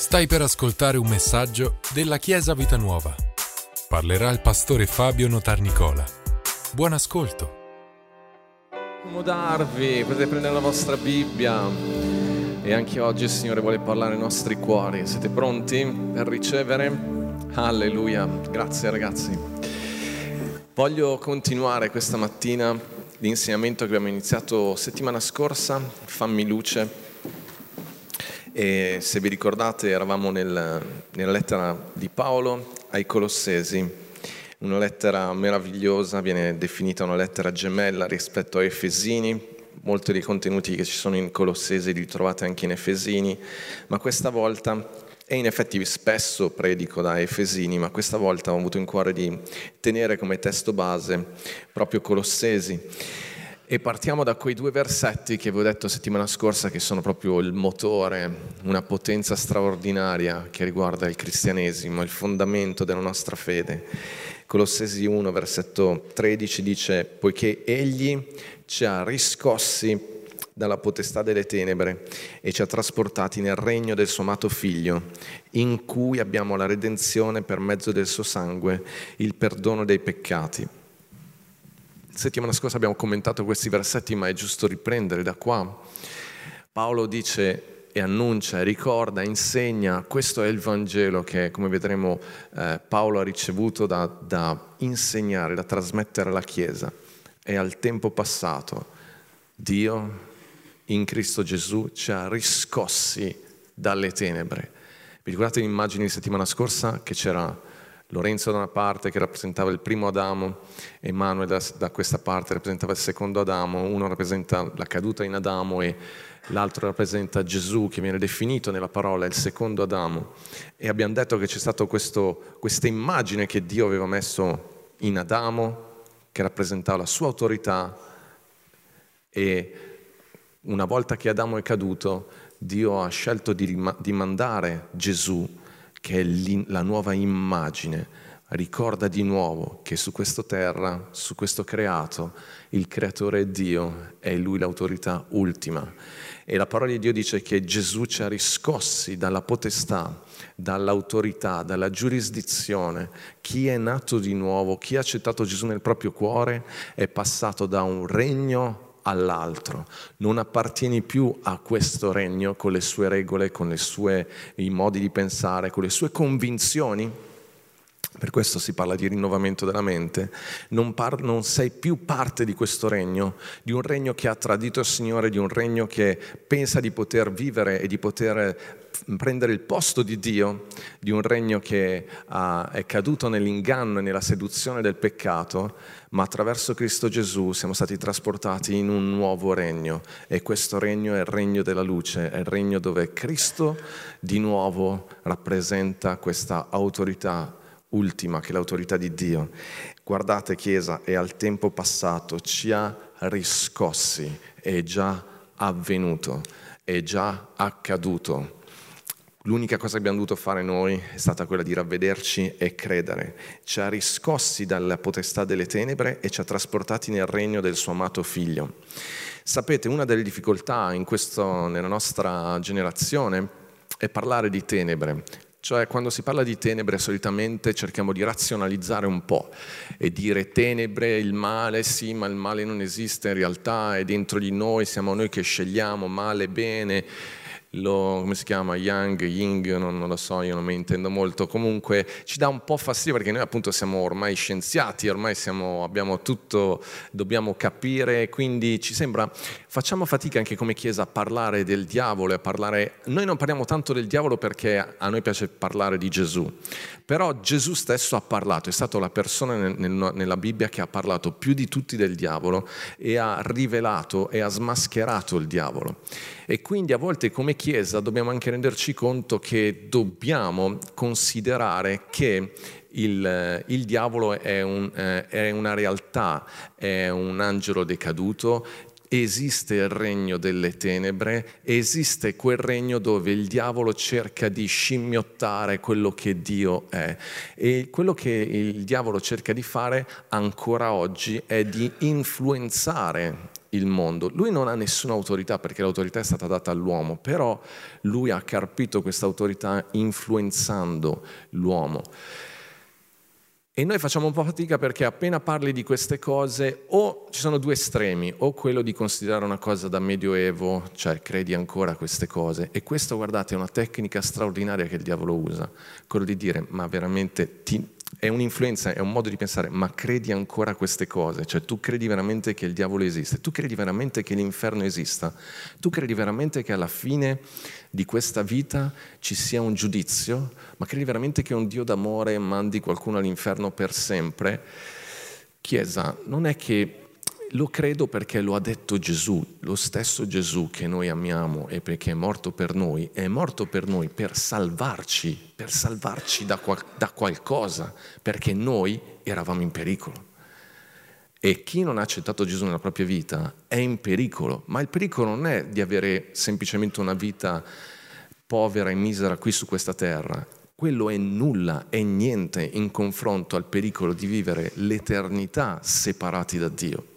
Stai per ascoltare un messaggio della Chiesa Vita Nuova. Parlerà il pastore Fabio Notarnicola. Buon ascolto. Accomodarvi, potete prendere la vostra Bibbia e anche oggi il Signore vuole parlare ai nostri cuori. Siete pronti per ricevere? Alleluia. Grazie ragazzi. Voglio continuare questa mattina l'insegnamento che abbiamo iniziato settimana scorsa, Fammi luce e se vi ricordate eravamo nel, nella lettera di Paolo ai Colossesi, una lettera meravigliosa, viene definita una lettera gemella rispetto a Efesini, molti dei contenuti che ci sono in Colossesi li trovate anche in Efesini, ma questa volta, e in effetti spesso predico da Efesini, ma questa volta ho avuto in cuore di tenere come testo base proprio Colossesi. E partiamo da quei due versetti che vi ho detto settimana scorsa che sono proprio il motore, una potenza straordinaria che riguarda il cristianesimo, il fondamento della nostra fede. Colossesi 1, versetto 13 dice, poiché egli ci ha riscossi dalla potestà delle tenebre e ci ha trasportati nel regno del suo amato figlio, in cui abbiamo la redenzione per mezzo del suo sangue, il perdono dei peccati settimana scorsa abbiamo commentato questi versetti, ma è giusto riprendere da qua. Paolo dice e annuncia, ricorda, insegna, questo è il Vangelo che, come vedremo, eh, Paolo ha ricevuto da, da insegnare, da trasmettere alla Chiesa. E al tempo passato Dio in Cristo Gesù ci ha riscossi dalle tenebre. Vi ricordate l'immagine di settimana scorsa che c'era Lorenzo da una parte che rappresentava il primo Adamo, Emanuele da, da, questa parte rappresentava il secondo Adamo, uno rappresenta la caduta in Adamo e l'altro rappresenta Gesù che viene definito nella parola il secondo Adamo. E abbiamo detto che c'è stata questa immagine che Dio aveva messo in Adamo, che rappresentava la sua autorità e una volta che Adamo è caduto, Dio ha scelto di, di mandare Gesù che è la nuova immagine. Ricorda di nuovo che su questa terra, su questo creato, il creatore è Dio, è Lui l'autorità ultima. E la parola di Dio dice che Gesù ci ha riscossi dalla potestà, dall'autorità, dalla giurisdizione. Chi è nato di nuovo, chi ha accettato Gesù nel proprio cuore, è passato da un regno all'altro, non appartieni più a questo regno con le sue regole, con sue, i modi di pensare, con le sue convinzioni. Per questo si parla di rinnovamento della mente. Non, par- non, sei più parte di questo regno, di un regno che ha tradito il Signore, di un regno che pensa di poter vivere e di poter prendere il posto di Dio, di un regno che uh, è caduto nell'inganno e nella seduzione del peccato, ma attraverso Cristo Gesù siamo stati trasportati in un nuovo regno e questo regno è il regno della luce, è il regno dove Cristo di nuovo rappresenta questa autorità ultima, che l'autorità di Dio. Guardate Chiesa, è al tempo passato, ci ha riscossi, è già avvenuto, è già accaduto. L'unica cosa che abbiamo dovuto fare noi è stata quella di ravvederci e credere. Ci ha riscossi dalla potestà delle tenebre e ci ha trasportati nel regno del suo amato figlio. Sapete, una delle difficoltà questo, nella nostra generazione è parlare di tenebre. Cioè, quando si parla di tenebre, solitamente cerchiamo di razionalizzare un po' e dire tenebre, il male, sì, ma il male non esiste in realtà, è dentro di noi, siamo noi che scegliamo male, bene lo, come si chiama, Yang, Ying, non, non, lo so, io non mi intendo molto, comunque ci dà un po' fastidio perché noi appunto siamo ormai scienziati, ormai siamo, abbiamo tutto, dobbiamo capire, quindi ci sembra, facciamo fatica anche come Chiesa a parlare del diavolo, a parlare, noi non parliamo tanto del diavolo perché a noi piace parlare di Gesù, però Gesù stesso ha parlato, è stata la persona nel, nel, nella Bibbia che ha parlato più di tutti del diavolo e ha rivelato e ha smascherato il diavolo. E quindi a volte come Chiesa dobbiamo anche renderci conto che dobbiamo considerare che il, il, diavolo è, un, eh, è, una realtà, è un angelo decaduto, esiste il regno delle tenebre, esiste quel regno dove il diavolo cerca di scimmiottare quello che Dio è. E quello che il diavolo cerca di fare ancora oggi è di influenzare il mondo. Lui non ha nessuna autorità perché l'autorità è stata data all'uomo, però lui ha carpito questa autorità influenzando l'uomo. E noi facciamo un po' fatica perché appena parli di queste cose o ci sono due estremi, o quello di considerare una cosa da medioevo, cioè credi ancora a queste cose, e questo guardate è una tecnica straordinaria che il diavolo usa, quello di dire ma veramente ti, è un'influenza, è un modo di pensare, ma credi ancora a queste cose? Cioè tu credi veramente che il diavolo esiste? Tu credi veramente che l'inferno esista? Tu credi veramente che alla fine di questa vita ci sia un giudizio? Ma credi veramente che un Dio d'amore mandi qualcuno all'inferno per sempre? Chiesa, non è che lo credo perché lo ha detto Gesù, lo stesso Gesù che noi amiamo e perché è morto per noi, è morto per noi per salvarci, per salvarci da, qual- da qualcosa, perché noi eravamo in pericolo. E chi non ha accettato Gesù nella propria vita è in pericolo, ma il pericolo non è di avere semplicemente una vita povera e misera qui su questa terra, quello è nulla, è niente in confronto al pericolo di vivere l'eternità separati da Dio.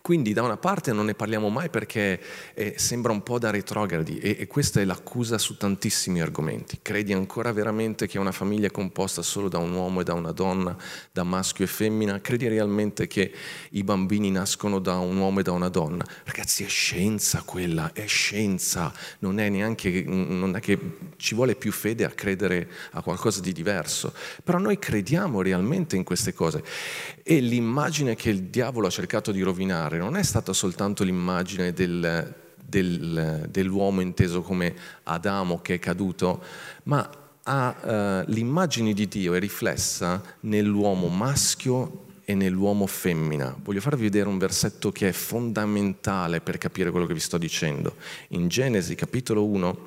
Quindi da una parte non ne parliamo mai perché eh, sembra un po' da retrogradi e, e, questa è l'accusa su tantissimi argomenti. Credi ancora veramente che una famiglia è composta solo da un uomo e da una donna, da maschio e femmina? Credi realmente che i bambini nascono da un uomo e da una donna? Ragazzi è scienza quella, è scienza, non è neanche, non è che ci vuole più fede a credere a qualcosa di diverso, però noi crediamo realmente in queste cose e l'immagine che il diavolo ha cercato di rovinare non è stata soltanto l'immagine del, del, dell'uomo inteso come Adamo che è caduto, ma ha, uh, l'immagine di Dio è riflessa nell'uomo maschio e nell'uomo femmina. Voglio farvi vedere un versetto che è fondamentale per capire quello che vi sto dicendo. In Genesi capitolo 1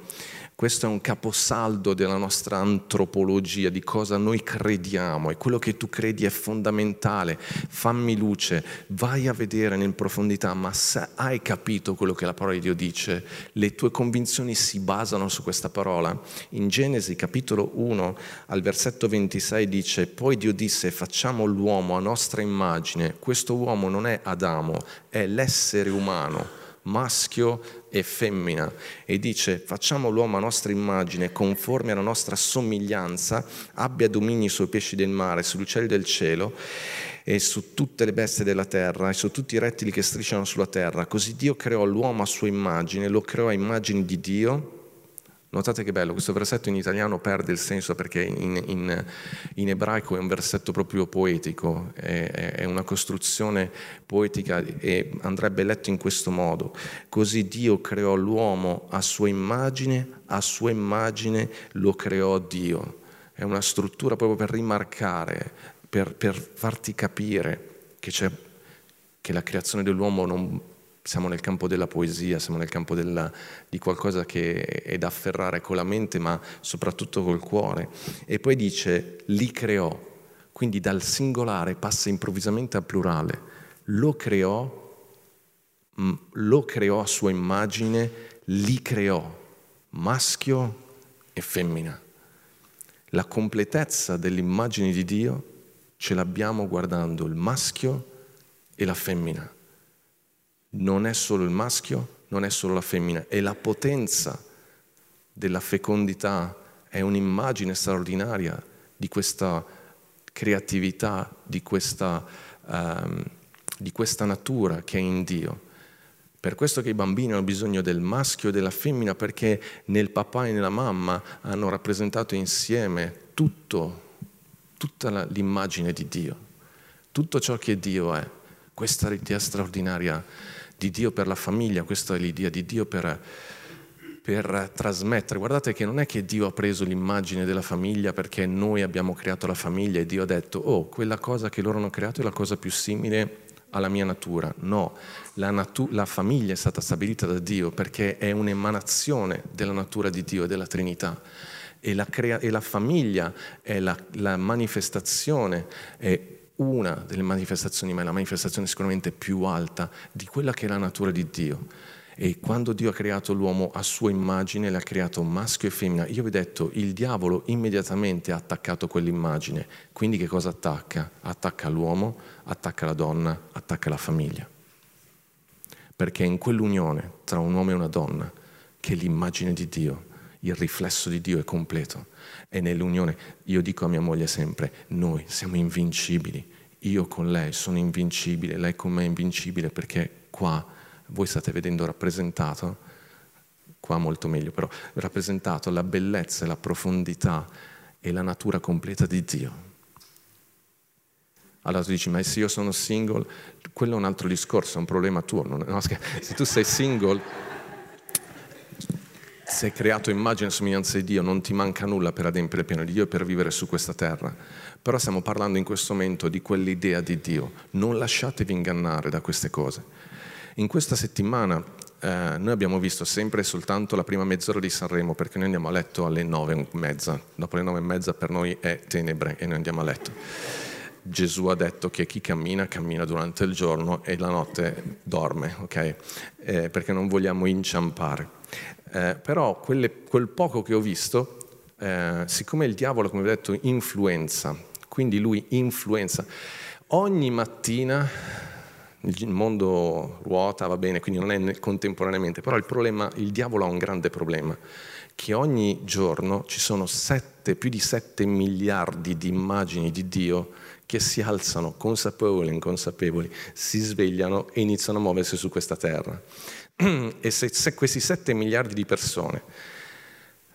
questo è un caposaldo della nostra antropologia, di cosa noi crediamo e quello che tu credi è fondamentale. Fammi luce, vai a vedere in profondità, ma se hai capito quello che la parola di Dio dice, le tue convinzioni si basano su questa parola. In Genesi capitolo 1 al versetto 26 dice, poi Dio disse facciamo l'uomo a nostra immagine, questo uomo non è Adamo, è l'essere umano maschio e femmina e dice facciamo l'uomo a nostra immagine, conforme alla nostra somiglianza, abbia domini sui pesci del mare, sugli uccelli del cielo e su tutte le bestie della terra e su tutti i rettili che strisciano sulla terra. Così Dio creò l'uomo a sua immagine, lo creò a immagine di Dio Notate che bello, questo versetto in italiano perde il senso perché in, in, in ebraico è un versetto proprio poetico, è, è, una costruzione poetica e andrebbe letto in questo modo. Così Dio creò l'uomo a sua immagine, a sua immagine lo creò Dio. È una struttura proprio per rimarcare, per, per farti capire che, che la creazione dell'uomo non siamo nel campo della poesia, siamo nel campo della, di qualcosa che è da afferrare con la mente, ma soprattutto col cuore. E poi dice, li creò, quindi dal singolare passa improvvisamente al plurale, lo creò, mm, lo creò a sua immagine, li creò, maschio e femmina. La completezza dell'immagine di Dio ce l'abbiamo guardando il maschio e la femmina non è solo il maschio, non è solo la femmina, è la potenza della fecondità, è un'immagine straordinaria di questa creatività, di questa, um, di questa natura che è in Dio. Per questo che i bambini hanno bisogno del maschio e della femmina, perché nel papà e nella mamma hanno rappresentato insieme tutto, tutta l'immagine di Dio, tutto ciò che Dio è. Questa idea straordinaria di Dio per la famiglia, questa è l'idea di Dio per, per trasmettere. Guardate che non è che Dio ha preso l'immagine della famiglia perché noi abbiamo creato la famiglia e Dio ha detto, oh, quella cosa che loro hanno creato è la cosa più simile alla mia natura. No, la, natu- la famiglia è stata stabilita da Dio perché è un'emanazione della natura di Dio e della Trinità. E la, crea- e la famiglia è la, la manifestazione, è una delle manifestazioni, ma è la manifestazione sicuramente più alta di quella che è la natura di Dio. E quando Dio ha creato l'uomo a sua immagine, l'ha creato maschio e femmina. Io vi ho detto, il diavolo immediatamente ha attaccato quell'immagine. Quindi che cosa attacca? Attacca l'uomo, attacca la donna, attacca la famiglia. perché è in quell'unione tra un uomo e una donna che l'immagine di Dio, il riflesso di Dio è completo. E nell'unione, io dico a mia moglie sempre, noi siamo invincibili, io con lei sono invincibile, lei con me è invincibile perché qua voi state vedendo rappresentato, qua molto meglio però, rappresentato la bellezza la profondità e la natura completa di Dio. Allora tu dici, ma se io sono single, quello è un altro discorso, è un problema tuo. No, se tu sei single, sei creato immagine e somiglianza di Dio, non ti manca nulla per adempiere il piano di Dio e per vivere su questa terra. Però stiamo parlando in questo momento di quell'idea di Dio. Non lasciatevi ingannare da queste cose. In questa settimana eh, noi abbiamo visto sempre soltanto la prima mezz'ora di Sanremo perché noi andiamo a letto alle nove e mezza. Dopo le nove e mezza per noi è tenebre e noi andiamo a letto. Gesù ha detto che chi cammina cammina durante il giorno e la notte dorme, ok? Eh, perché non vogliamo inciampare. Eh, però quelle, quel poco che ho visto, eh, siccome il diavolo, come vi ho detto, influenza, quindi lui influenza, ogni mattina il mondo ruota, va bene, quindi non è contemporaneamente, però il problema, il diavolo ha un grande problema, che ogni giorno ci sono sette, più di 7 miliardi di immagini di Dio che si alzano consapevoli e inconsapevoli, si svegliano e iniziano a muoversi su questa terra. E se, se questi 7 miliardi di persone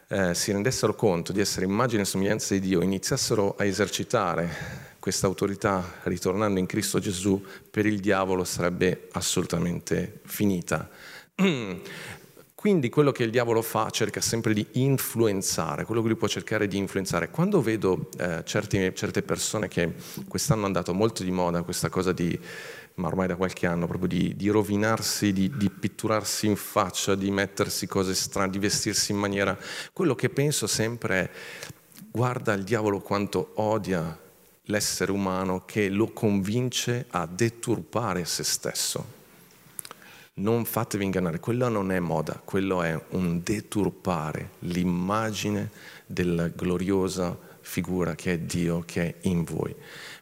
eh, si rendessero conto di essere immagine e somiglianza di Dio, iniziassero a esercitare questa autorità ritornando in Cristo Gesù, per il diavolo sarebbe assolutamente finita. Quindi quello che il diavolo fa cerca sempre di influenzare, quello che lui può cercare di influenzare. Quando vedo eh, certi, certe persone che quest'anno è andato molto di moda questa cosa di, ma ormai da qualche anno, proprio di, di rovinarsi, di, di, pitturarsi in faccia, di mettersi cose strane, di vestirsi in maniera... Quello che penso sempre è, guarda il diavolo quanto odia l'essere umano che lo convince a deturpare se stesso non fatevi ingannare, quello non è moda, quello è un deturpare l'immagine della gloriosa figura che è Dio, che è in voi.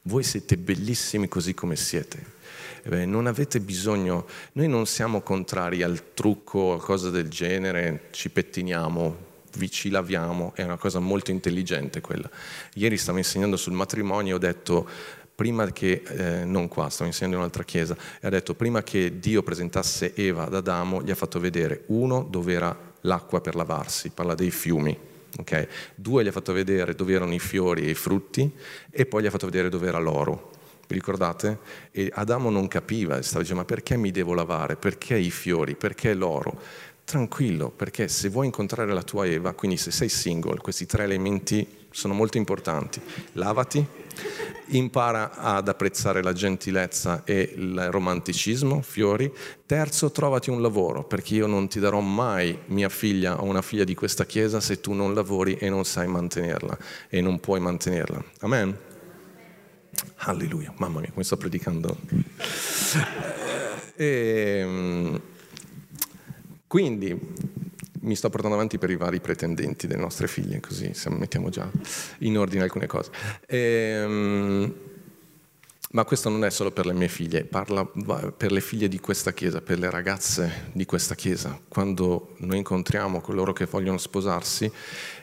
Voi siete bellissimi così come siete. Eh, non avete bisogno, noi non siamo contrari al trucco o cose del genere, ci pettiniamo, vi ci laviamo, è una cosa molto intelligente quella. Ieri stavo insegnando sul matrimonio e ho detto prima che, eh, non qua, stavo insegnando in un'altra chiesa, e ha detto prima che Dio presentasse Eva ad Adamo, gli ha fatto vedere uno dove era l'acqua per lavarsi, parla dei fiumi, okay? due gli ha fatto vedere dove erano i fiori e i frutti e poi gli ha fatto vedere dove era l'oro. Vi ricordate? E Adamo non capiva, stava dicendo ma perché mi devo lavare? Perché i fiori? Perché l'oro? Tranquillo, perché se vuoi incontrare la tua Eva, quindi se sei single, questi tre elementi sono molto importanti. Lavati, impara ad apprezzare la gentilezza e il romanticismo, fiori. Terzo, trovati un lavoro, perché io non ti darò mai mia figlia o una figlia di questa chiesa se tu non lavori e non sai mantenerla e non puoi mantenerla. Amen? Alleluia, mamma mia, come sto predicando. e, ehm, quindi mi sto portando avanti per i vari pretendenti delle nostre figlie, così mettiamo già in ordine alcune cose. Ehm, ma questo non è solo per le mie figlie, parla per le figlie di questa chiesa, per le ragazze di questa chiesa. Quando noi incontriamo coloro che vogliono sposarsi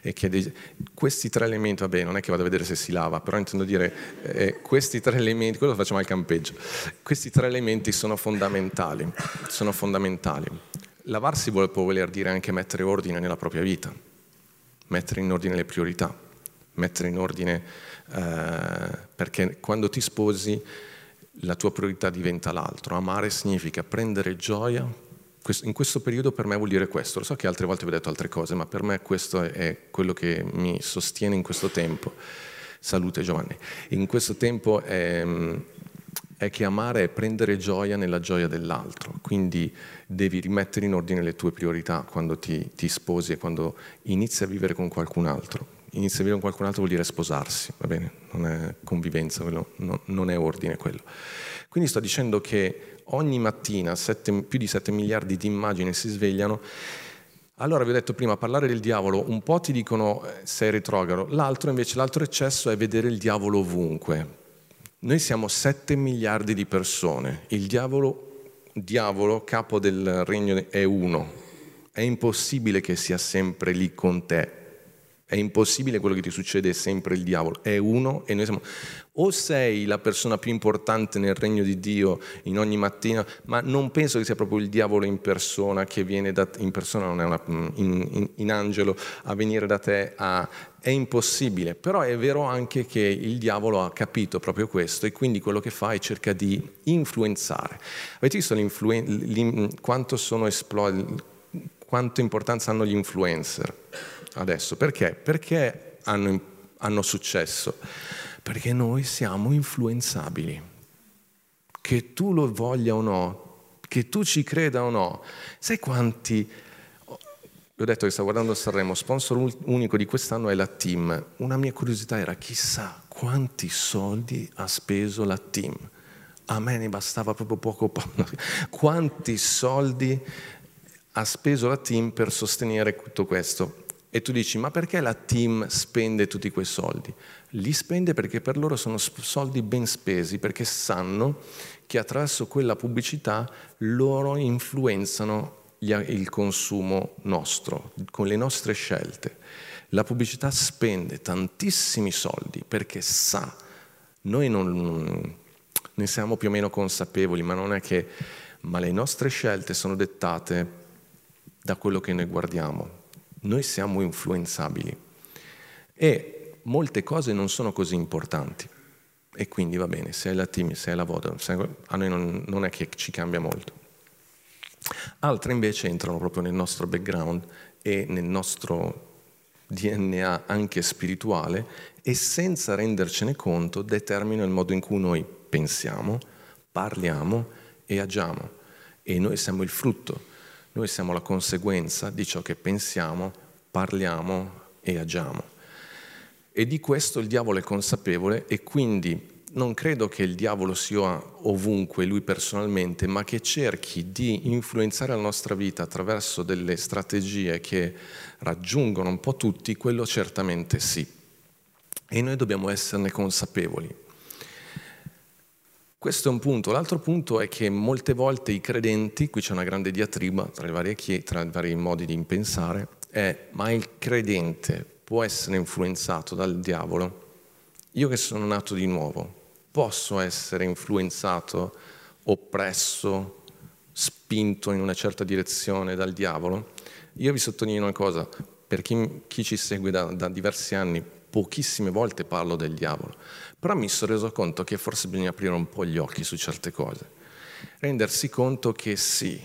e che questi tre elementi, vabbè, non è che vado a vedere se si lava, però intendo dire eh, questi tre elementi, quello lo facciamo al campeggio, questi tre elementi sono fondamentali, sono fondamentali. Lavarsi può voler dire anche mettere ordine nella propria vita, mettere in ordine le priorità, mettere in ordine eh, perché quando ti sposi la tua priorità diventa l'altro. Amare significa prendere gioia. In questo periodo per me vuol dire questo. Lo so che altre volte vi ho detto altre cose, ma per me questo è quello che mi sostiene in questo tempo. Salute Giovanni. In questo tempo è, è che amare è prendere gioia nella gioia dell'altro. Quindi devi rimettere in ordine le tue priorità quando ti, ti sposi e quando inizi a vivere con qualcun altro. Inizi a vivere con qualcun altro vuol dire sposarsi, va bene? Non è convivenza, quello, no, non è ordine quello. Quindi sto dicendo che ogni mattina sette, più di 7 miliardi di immagini si svegliano allora vi ho detto prima, parlare del diavolo, un po' ti dicono eh, sei retrogrado, l'altro invece, l'altro eccesso è vedere il diavolo ovunque. Noi siamo 7 miliardi di persone, il diavolo diavolo, capo del regno, è uno. È impossibile che sia sempre lì con te. È impossibile quello che ti succede è sempre il diavolo. È uno e noi siamo... O sei la persona più importante nel regno di Dio in ogni mattina, ma non penso che sia proprio il diavolo in persona che viene da in persona, non è una, in, in, in angelo, a venire da te a è impossibile, però è vero anche che il diavolo ha capito proprio questo e quindi quello che fa è cerca di influenzare. Avete visto quanto sono esplodi, quanto importanza hanno gli influencer adesso? Perché? Perché hanno, hanno successo? Perché noi siamo influenzabili. Che tu lo voglia o no, che tu ci creda o no. Sai quanti vi ho detto che stavo guardando Sanremo, sponsor unico di quest'anno è la team. Una mia curiosità era chissà quanti soldi ha speso la team. A me ne bastava proprio poco. Quanti soldi ha speso la team per sostenere tutto questo? E tu dici, ma perché la team spende tutti quei soldi? Li spende perché per loro sono soldi ben spesi, perché sanno che attraverso quella pubblicità loro influenzano il consumo nostro, con le nostre scelte. La pubblicità spende tantissimi soldi perché sa, noi non ne siamo più o meno consapevoli, ma non è che, ma le nostre scelte sono dettate da quello che noi guardiamo. Noi siamo influenzabili e molte cose non sono così importanti. E quindi va bene, se è la team, se è la Vodafone, a noi non, non è che ci cambia molto. Altre invece entrano proprio nel nostro background e nel nostro DNA anche spirituale e senza rendercene conto determinano il modo in cui noi pensiamo, parliamo e agiamo. E noi siamo il frutto, noi siamo la conseguenza di ciò che pensiamo, parliamo e agiamo. E di questo il diavolo è consapevole e quindi non credo che il diavolo sia ovunque lui personalmente, ma che cerchi di influenzare la nostra vita attraverso delle strategie che raggiungono un po' tutti, quello certamente sì. E noi dobbiamo esserne consapevoli. Questo è un punto. L'altro punto è che molte volte i credenti, qui c'è una grande diatriba tra, varie chiese, tra i vari modi di pensare, è ma il credente può essere influenzato dal diavolo? Io che sono nato di nuovo, posso essere influenzato, oppresso, spinto in una certa direzione dal diavolo? Io vi sottolineo una cosa, per chi, chi ci segue da, da diversi anni, pochissime volte parlo del diavolo, però mi sono reso conto che forse bisogna aprire un po' gli occhi su certe cose, rendersi conto che sì,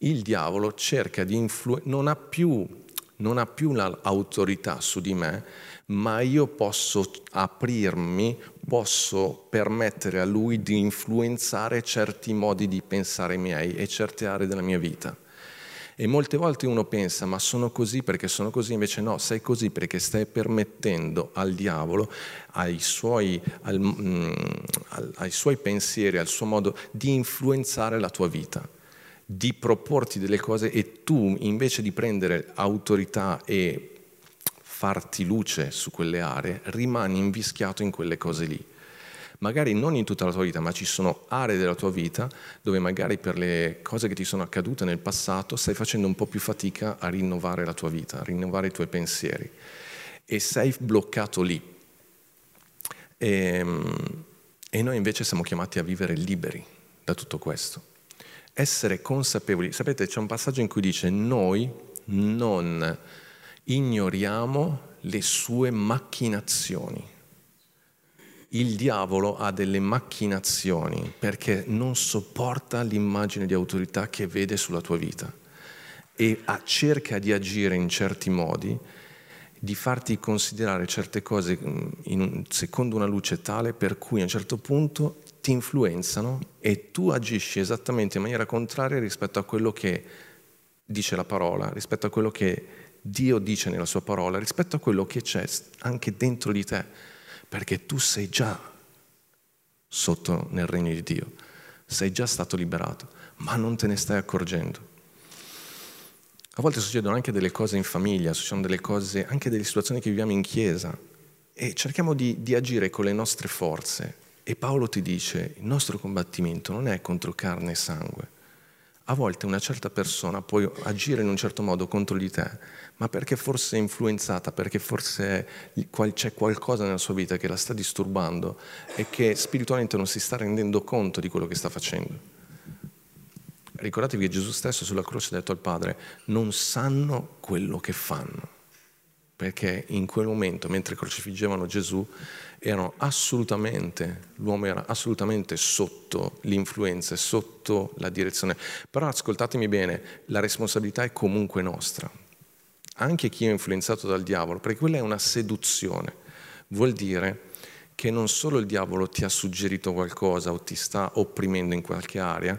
il diavolo cerca di influenzare, non ha più, non ha più l'autorità su di me, ma io posso aprirmi, posso permettere a lui di influenzare certi modi di pensare miei e certe aree della mia vita. E molte volte uno pensa, ma sono così perché sono così, invece no, sei così perché stai permettendo al diavolo, ai suoi, al, mm, ai suoi pensieri, al suo modo di influenzare la tua vita, di proporti delle cose e tu invece di prendere autorità e farti luce su quelle aree, rimani invischiato in quelle cose lì. Magari non in tutta la tua vita, ma ci sono aree della tua vita dove magari per le cose che ti sono accadute nel passato stai facendo un po' più fatica a rinnovare la tua vita, a rinnovare i tuoi pensieri e sei bloccato lì. E, ehm, e noi invece siamo chiamati a vivere liberi da tutto questo. Essere consapevoli. Sapete, c'è un passaggio in cui dice noi non ignoriamo le sue macchinazioni. Il diavolo ha delle macchinazioni perché non sopporta l'immagine di autorità che vede sulla tua vita e cerca di agire in certi modi, di farti considerare certe cose mm, un, secondo una luce tale per cui a un certo punto ti influenzano e tu agisci esattamente in maniera contraria rispetto a quello che dice la parola, rispetto a quello che Dio dice nella sua parola rispetto a quello che c'è anche dentro di te, perché tu sei già sotto nel regno di Dio, sei già stato liberato, ma non te ne stai accorgendo. A volte succedono anche delle cose in famiglia, succedono delle cose, anche delle situazioni che viviamo in chiesa e cerchiamo di, di agire con le nostre forze. E Paolo ti dice, il nostro combattimento non è contro carne e sangue, A volte una certa persona può agire in un certo modo contro di te, ma perché forse è influenzata, perché forse c'è qualcosa nella sua vita che la sta disturbando e che spiritualmente non si sta rendendo conto di quello che sta facendo. Ricordatevi che Gesù stesso sulla croce ha detto al Padre, non sanno quello che fanno, perché in quel momento, mentre crocifiggevano Gesù, erano assolutamente, l'uomo era assolutamente sotto l'influenza, sotto la direzione. Però ascoltatemi bene, la responsabilità è comunque nostra, anche chi è influenzato dal diavolo, perché quella è una seduzione, vuol dire che non solo il diavolo ti ha suggerito qualcosa o ti sta opprimendo in qualche area,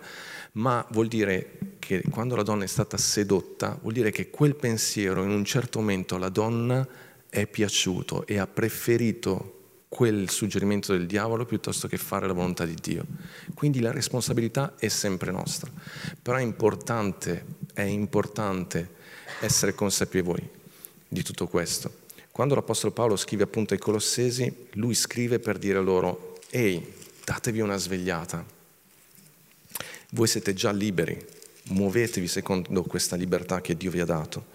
ma vuol dire che quando la donna è stata sedotta, vuol dire che quel pensiero in un certo momento alla donna è piaciuto e ha preferito quel suggerimento del diavolo piuttosto che fare la volontà di Dio. Quindi la responsabilità è sempre nostra, però è importante, è importante essere consapevoli di tutto questo. Quando l'Apostolo Paolo scrive appunto ai Colossesi, lui scrive per dire loro, ehi, datevi una svegliata, voi siete già liberi, muovetevi secondo questa libertà che Dio vi ha dato.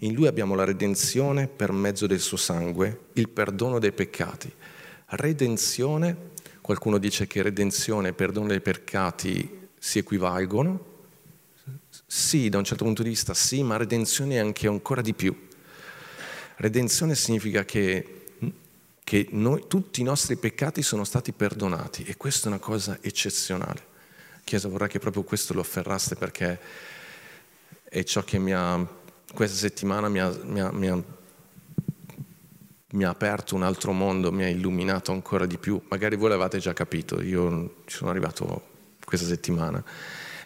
In Lui abbiamo la redenzione per mezzo del suo sangue, il perdono dei peccati. Redenzione, qualcuno dice che redenzione e perdono dei peccati si equivalgono. Sì, da un certo punto di vista sì, ma redenzione è anche ancora di più. Redenzione significa che, che noi, tutti i nostri peccati sono stati perdonati e questa è una cosa eccezionale. Chiesa vorrei che proprio questo lo afferraste perché è ciò che mi ha, questa settimana mi ha, mi, ha, mi, ha, mi ha, aperto un altro mondo, mi ha illuminato ancora di più. Magari voi l'avete già capito, io ci sono arrivato questa settimana.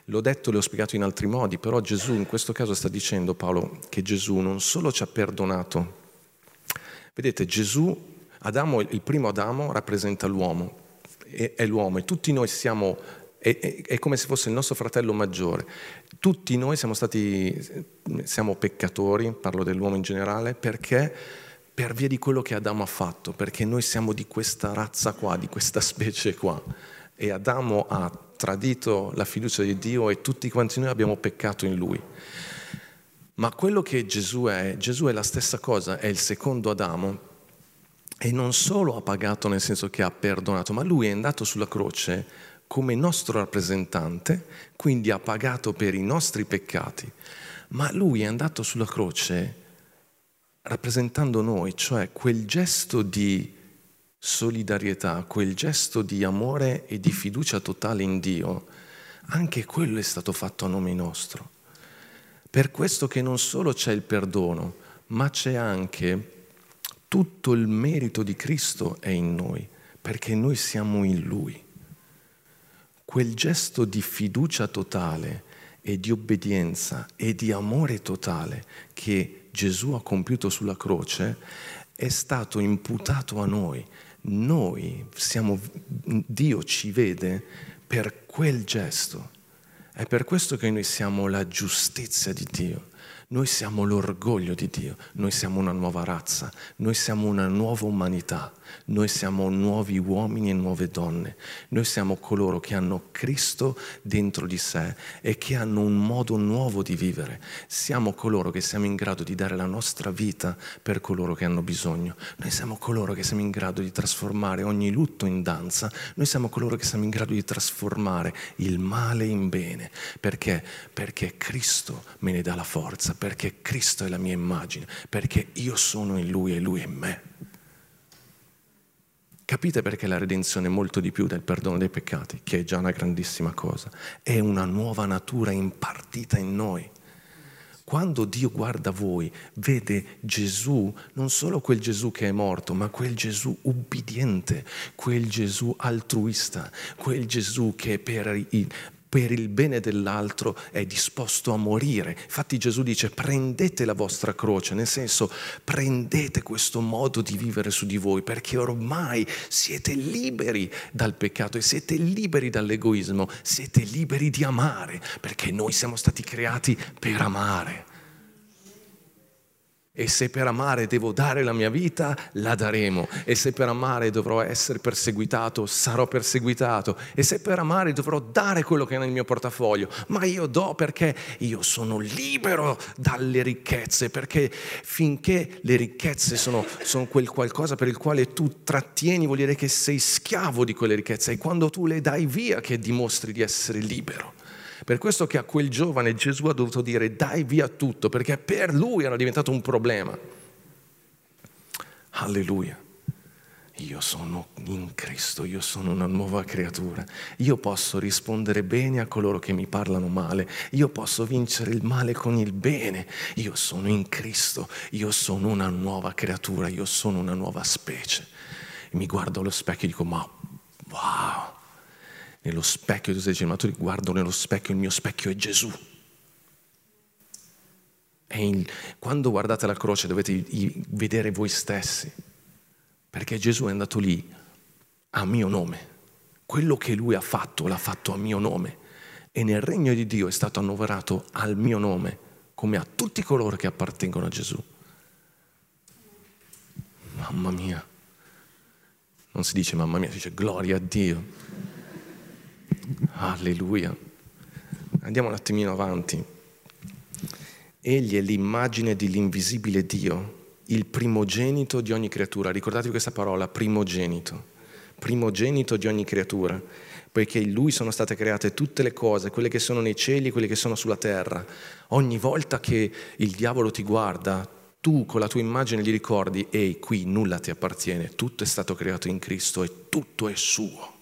L'ho detto, l'ho spiegato in altri modi, però Gesù in questo caso sta dicendo, Paolo, che Gesù non solo ci ha perdonato, vedete, Gesù, Adamo, il primo Adamo rappresenta l'uomo, è, è l'uomo e tutti noi siamo è, è, è, come se fosse il nostro fratello maggiore. Tutti noi siamo stati, siamo peccatori, parlo dell'uomo in generale, perché per via di quello che Adamo ha fatto, perché noi siamo di questa razza qua, di questa specie qua. E Adamo ha tradito la fiducia di Dio e tutti quanti noi abbiamo peccato in lui. Ma quello che Gesù è, Gesù è la stessa cosa, è il secondo Adamo e non solo ha pagato nel senso che ha perdonato, ma lui è andato sulla croce come nostro rappresentante, quindi ha pagato per i nostri peccati, ma lui è andato sulla croce rappresentando noi, cioè quel gesto di solidarietà, quel gesto di amore e di fiducia totale in Dio, anche quello è stato fatto a nome nostro. Per questo che non solo c'è il perdono, ma c'è anche tutto il merito di Cristo è in noi, perché noi siamo in Lui quel gesto di fiducia totale e di obbedienza e di amore totale che Gesù ha compiuto sulla croce è stato imputato a noi. Noi siamo, Dio ci vede per quel gesto. È per questo che noi siamo la giustizia di Dio. Noi siamo l'orgoglio di Dio, noi siamo una nuova razza, noi siamo una nuova umanità, noi siamo nuovi uomini e nuove donne, noi siamo coloro che hanno Cristo dentro di sé e che hanno un modo nuovo di vivere. Siamo coloro che siamo in grado di dare la nostra vita per coloro che hanno bisogno. Noi siamo coloro che siamo in grado di trasformare ogni lutto in danza, noi siamo coloro che siamo in grado di trasformare il male in bene. Perché? Perché Cristo me ne dà la forza perché Cristo è la mia immagine, perché io sono in Lui e Lui è in me. Capite perché la redenzione è molto di più del perdono dei peccati, che è già una grandissima cosa. È una nuova natura impartita in noi. Quando Dio guarda voi, vede Gesù, non solo quel Gesù che è morto, ma quel Gesù ubbidiente, quel Gesù altruista, quel Gesù che per, per il bene dell'altro è disposto a morire. Infatti Gesù dice prendete la vostra croce, nel senso prendete questo modo di vivere su di voi perché ormai siete liberi dal peccato e siete liberi dall'egoismo, siete liberi di amare perché noi siamo stati creati per amare. E se per amare devo dare la mia vita, la daremo. E se per amare dovrò essere perseguitato, sarò perseguitato. E se per amare dovrò dare quello che è nel mio portafoglio, ma io do perché io sono libero dalle ricchezze, perché finché le ricchezze sono, sono quel qualcosa per il quale tu trattieni, vuol dire che sei schiavo di quelle ricchezze. E quando tu le dai via che dimostri di essere libero. Per questo che a quel giovane Gesù ha dovuto dire dai via tutto, perché per lui era diventato un problema. Alleluia. Io sono in Cristo, io sono una nuova creatura. Io posso rispondere bene a coloro che mi parlano male. Io posso vincere il male con il bene. Io sono in Cristo, io sono una nuova creatura, io sono una nuova specie. Mi guardo allo specchio e dico, ma wow, nello specchio, tu stai dicendo, ma tu guardo nello specchio, il mio specchio è Gesù. Il, quando guardate la croce dovete vedere voi stessi, perché Gesù è andato lì a mio nome. Quello che lui ha fatto l'ha fatto a mio nome. E nel regno di Dio è stato annoverato al mio nome, come a tutti coloro che appartengono a Gesù. Mamma mia. Non si dice mamma mia, si dice gloria a Dio. Alleluia. Andiamo un attimino avanti. Egli è l'immagine dell'invisibile Dio, il primogenito di ogni creatura. Ricordatevi questa parola, primogenito. Primogenito di ogni creatura, poiché in lui sono state create tutte le cose, quelle che sono nei cieli e quelle che sono sulla terra. Ogni volta che il diavolo ti guarda, tu con la tua immagine gli ricordi, ehi, qui nulla ti appartiene, tutto è stato creato in Cristo e tutto è suo.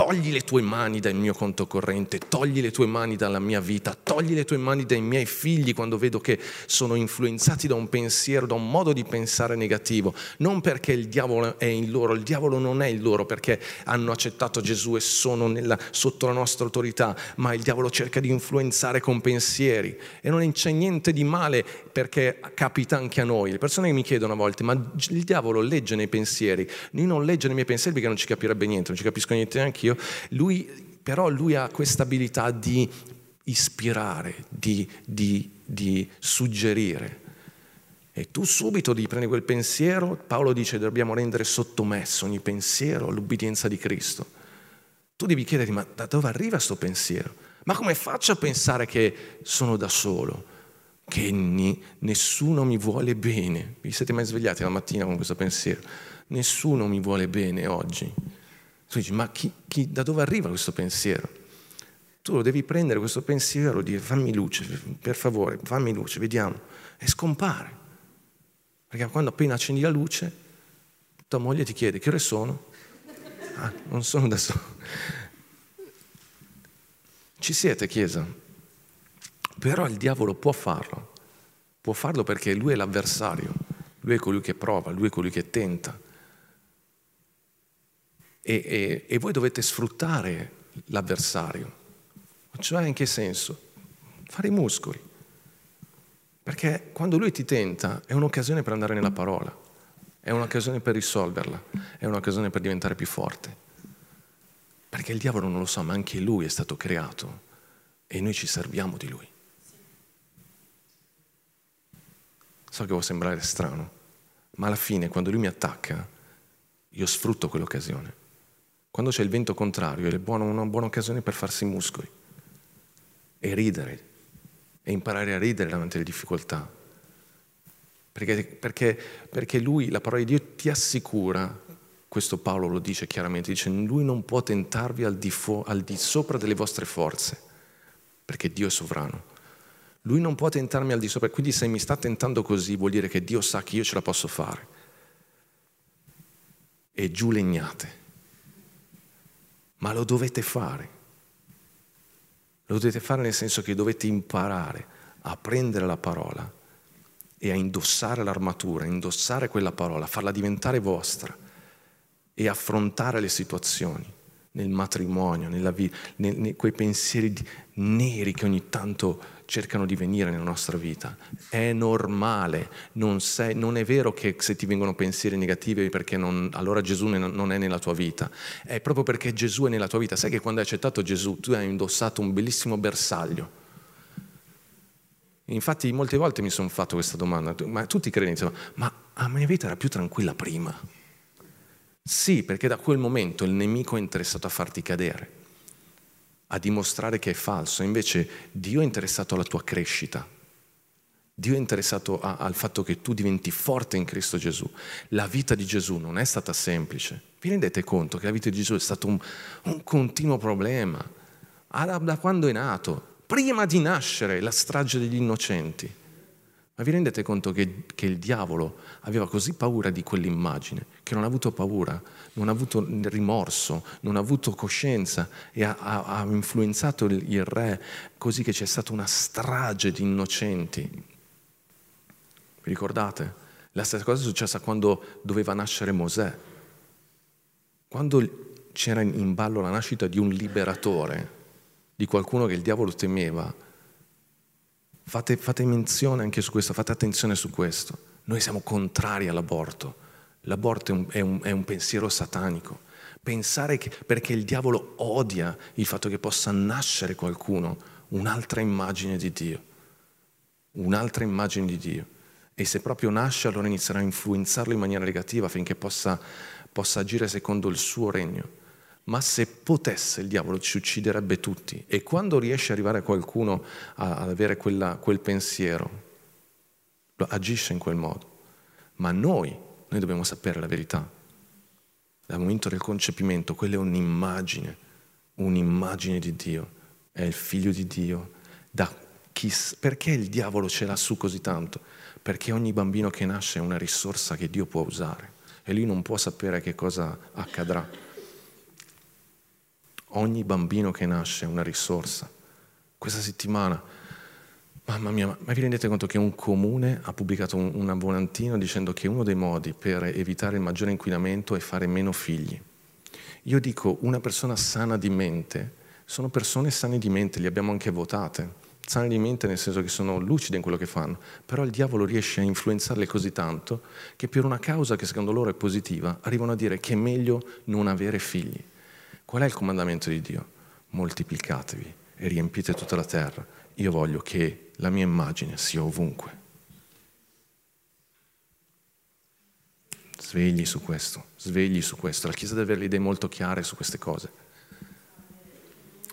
Togli le tue mani dal mio conto corrente, togli le tue mani dalla mia vita, togli le tue mani dai miei figli quando vedo che sono influenzati da un pensiero, da un modo di pensare negativo. Non perché il diavolo è in loro, il diavolo non è in loro perché hanno accettato Gesù e sono nella, sotto la nostra autorità, ma il diavolo cerca di influenzare con pensieri. E non c'è niente di male perché capita anche a noi. Le persone mi chiedono a volte, ma il diavolo legge nei pensieri? Io non legge nei miei pensieri perché non ci capirebbe niente, non ci capisco niente neanche io Dio, lui, però lui ha questa abilità di ispirare, di, di, di suggerire. E tu subito ti prendi quel pensiero, Paolo dice dobbiamo rendere sottomesso ogni pensiero all'ubbidienza di Cristo. Tu devi chiederti, ma da dove arriva questo pensiero? Ma come faccio a pensare che sono da solo? Che ni, nessuno mi vuole bene? Vi siete mai svegliati la mattina con questo pensiero? Nessuno mi vuole bene oggi. Tu dici, ma chi, chi, da dove arriva questo pensiero? Tu lo devi prendere questo pensiero e dire fammi luce, per favore, fammi luce, vediamo. E scompare. Perché quando appena accendi la luce, tua moglie ti chiede che ore sono? Ah, non sono da solo. Ci siete, Chiesa? Però il diavolo può farlo. Può farlo perché lui è l'avversario, lui è colui che prova, lui è colui che tenta. E, e, e voi dovete sfruttare l'avversario. Cioè in che senso? Fare i muscoli. Perché quando lui ti tenta è un'occasione per andare nella parola, è un'occasione per risolverla, è un'occasione per diventare più forte. Perché il diavolo non lo sa, ma anche lui è stato creato e noi ci serviamo di lui. So che può sembrare strano, ma alla fine quando lui mi attacca, io sfrutto quell'occasione. Quando c'è il vento contrario è una buona occasione per farsi muscoli e ridere e imparare a ridere davanti alle difficoltà. Perché, perché, perché lui, la parola di Dio, ti assicura, questo Paolo lo dice chiaramente, dice lui non può tentarvi al di, fo, al di sopra delle vostre forze, perché Dio è sovrano. Lui non può tentarmi al di sopra, quindi se mi sta tentando così vuol dire che Dio sa che io ce la posso fare. E giù legnate ma lo dovete fare. Lo dovete fare nel senso che dovete imparare a prendere la parola e a indossare l'armatura, indossare quella parola, farla diventare vostra e affrontare le situazioni nel matrimonio, nella vita, nei, quei pensieri neri che ogni tanto cercano di venire nella nostra vita. È normale, non, sei, non è vero che se ti vengono pensieri negativi perché non, allora Gesù non è nella tua vita, è proprio perché Gesù è nella tua vita. Sai che quando hai accettato Gesù tu hai indossato un bellissimo bersaglio Infatti molte volte mi sono fatto questa domanda, ma tutti dicono, ma la mia vita era più tranquilla prima. Sì, perché da quel momento il nemico è interessato a farti cadere, a dimostrare che è falso, invece Dio è interessato alla tua crescita. Dio è interessato a, al fatto che tu diventi forte in Cristo Gesù. La vita di Gesù non è stata semplice. Vi rendete conto che la vita di Gesù è stato un, un continuo problema? Da, da quando è nato, prima di nascere, la strage degli innocenti. Ma vi rendete conto che, che, il diavolo aveva così paura di quell'immagine che non ha avuto paura, non ha avuto rimorso, non ha avuto coscienza e ha, ha, ha influenzato il, il re così che c'è stata una strage di innocenti. Vi ricordate? La stessa cosa è successa quando doveva nascere Mosè. Quando c'era in ballo la nascita di un liberatore, di qualcuno che il diavolo temeva, Fate, fate menzione anche su questo, fate attenzione su questo. Noi siamo contrari all'aborto. L'aborto è un, è un, è un pensiero satanico. Pensare che perché il diavolo odia il fatto che possa nascere qualcuno, un'altra immagine di Dio. Un'altra immagine di Dio. E se proprio nasce, allora inizierà a influenzarlo in maniera negativa affinché possa, possa agire secondo il suo regno ma se potesse il diavolo ci ucciderebbe tutti. E quando riesce ad arrivare qualcuno ad avere quella, quel pensiero, agisce in quel modo. Ma noi, noi dobbiamo sapere la verità. Dal momento del concepimento, quella è un'immagine, un'immagine di Dio, è il figlio di Dio. Chi, perché il diavolo ce l'ha su così tanto? Perché ogni bambino che nasce è una risorsa che Dio può usare e lui non può sapere che cosa accadrà. Ogni bambino che nasce è una risorsa. Questa settimana, mamma mia, ma vi rendete conto che un comune ha pubblicato un, un volantino dicendo che uno dei modi per evitare il maggiore inquinamento è fare meno figli. Io dico, una persona sana di mente, sono persone sane di mente, li abbiamo anche votate, sane di mente nel senso che sono lucide in quello che fanno, però il diavolo riesce a influenzarle così tanto che per una causa che secondo loro è positiva arrivano a dire che è meglio non avere figli. Qual è il comandamento di Dio? Moltiplicatevi e riempite tutta la terra. Io voglio che la mia immagine sia ovunque. Svegli su questo, svegli su questo. La Chiesa deve avere le idee molto chiare su queste cose.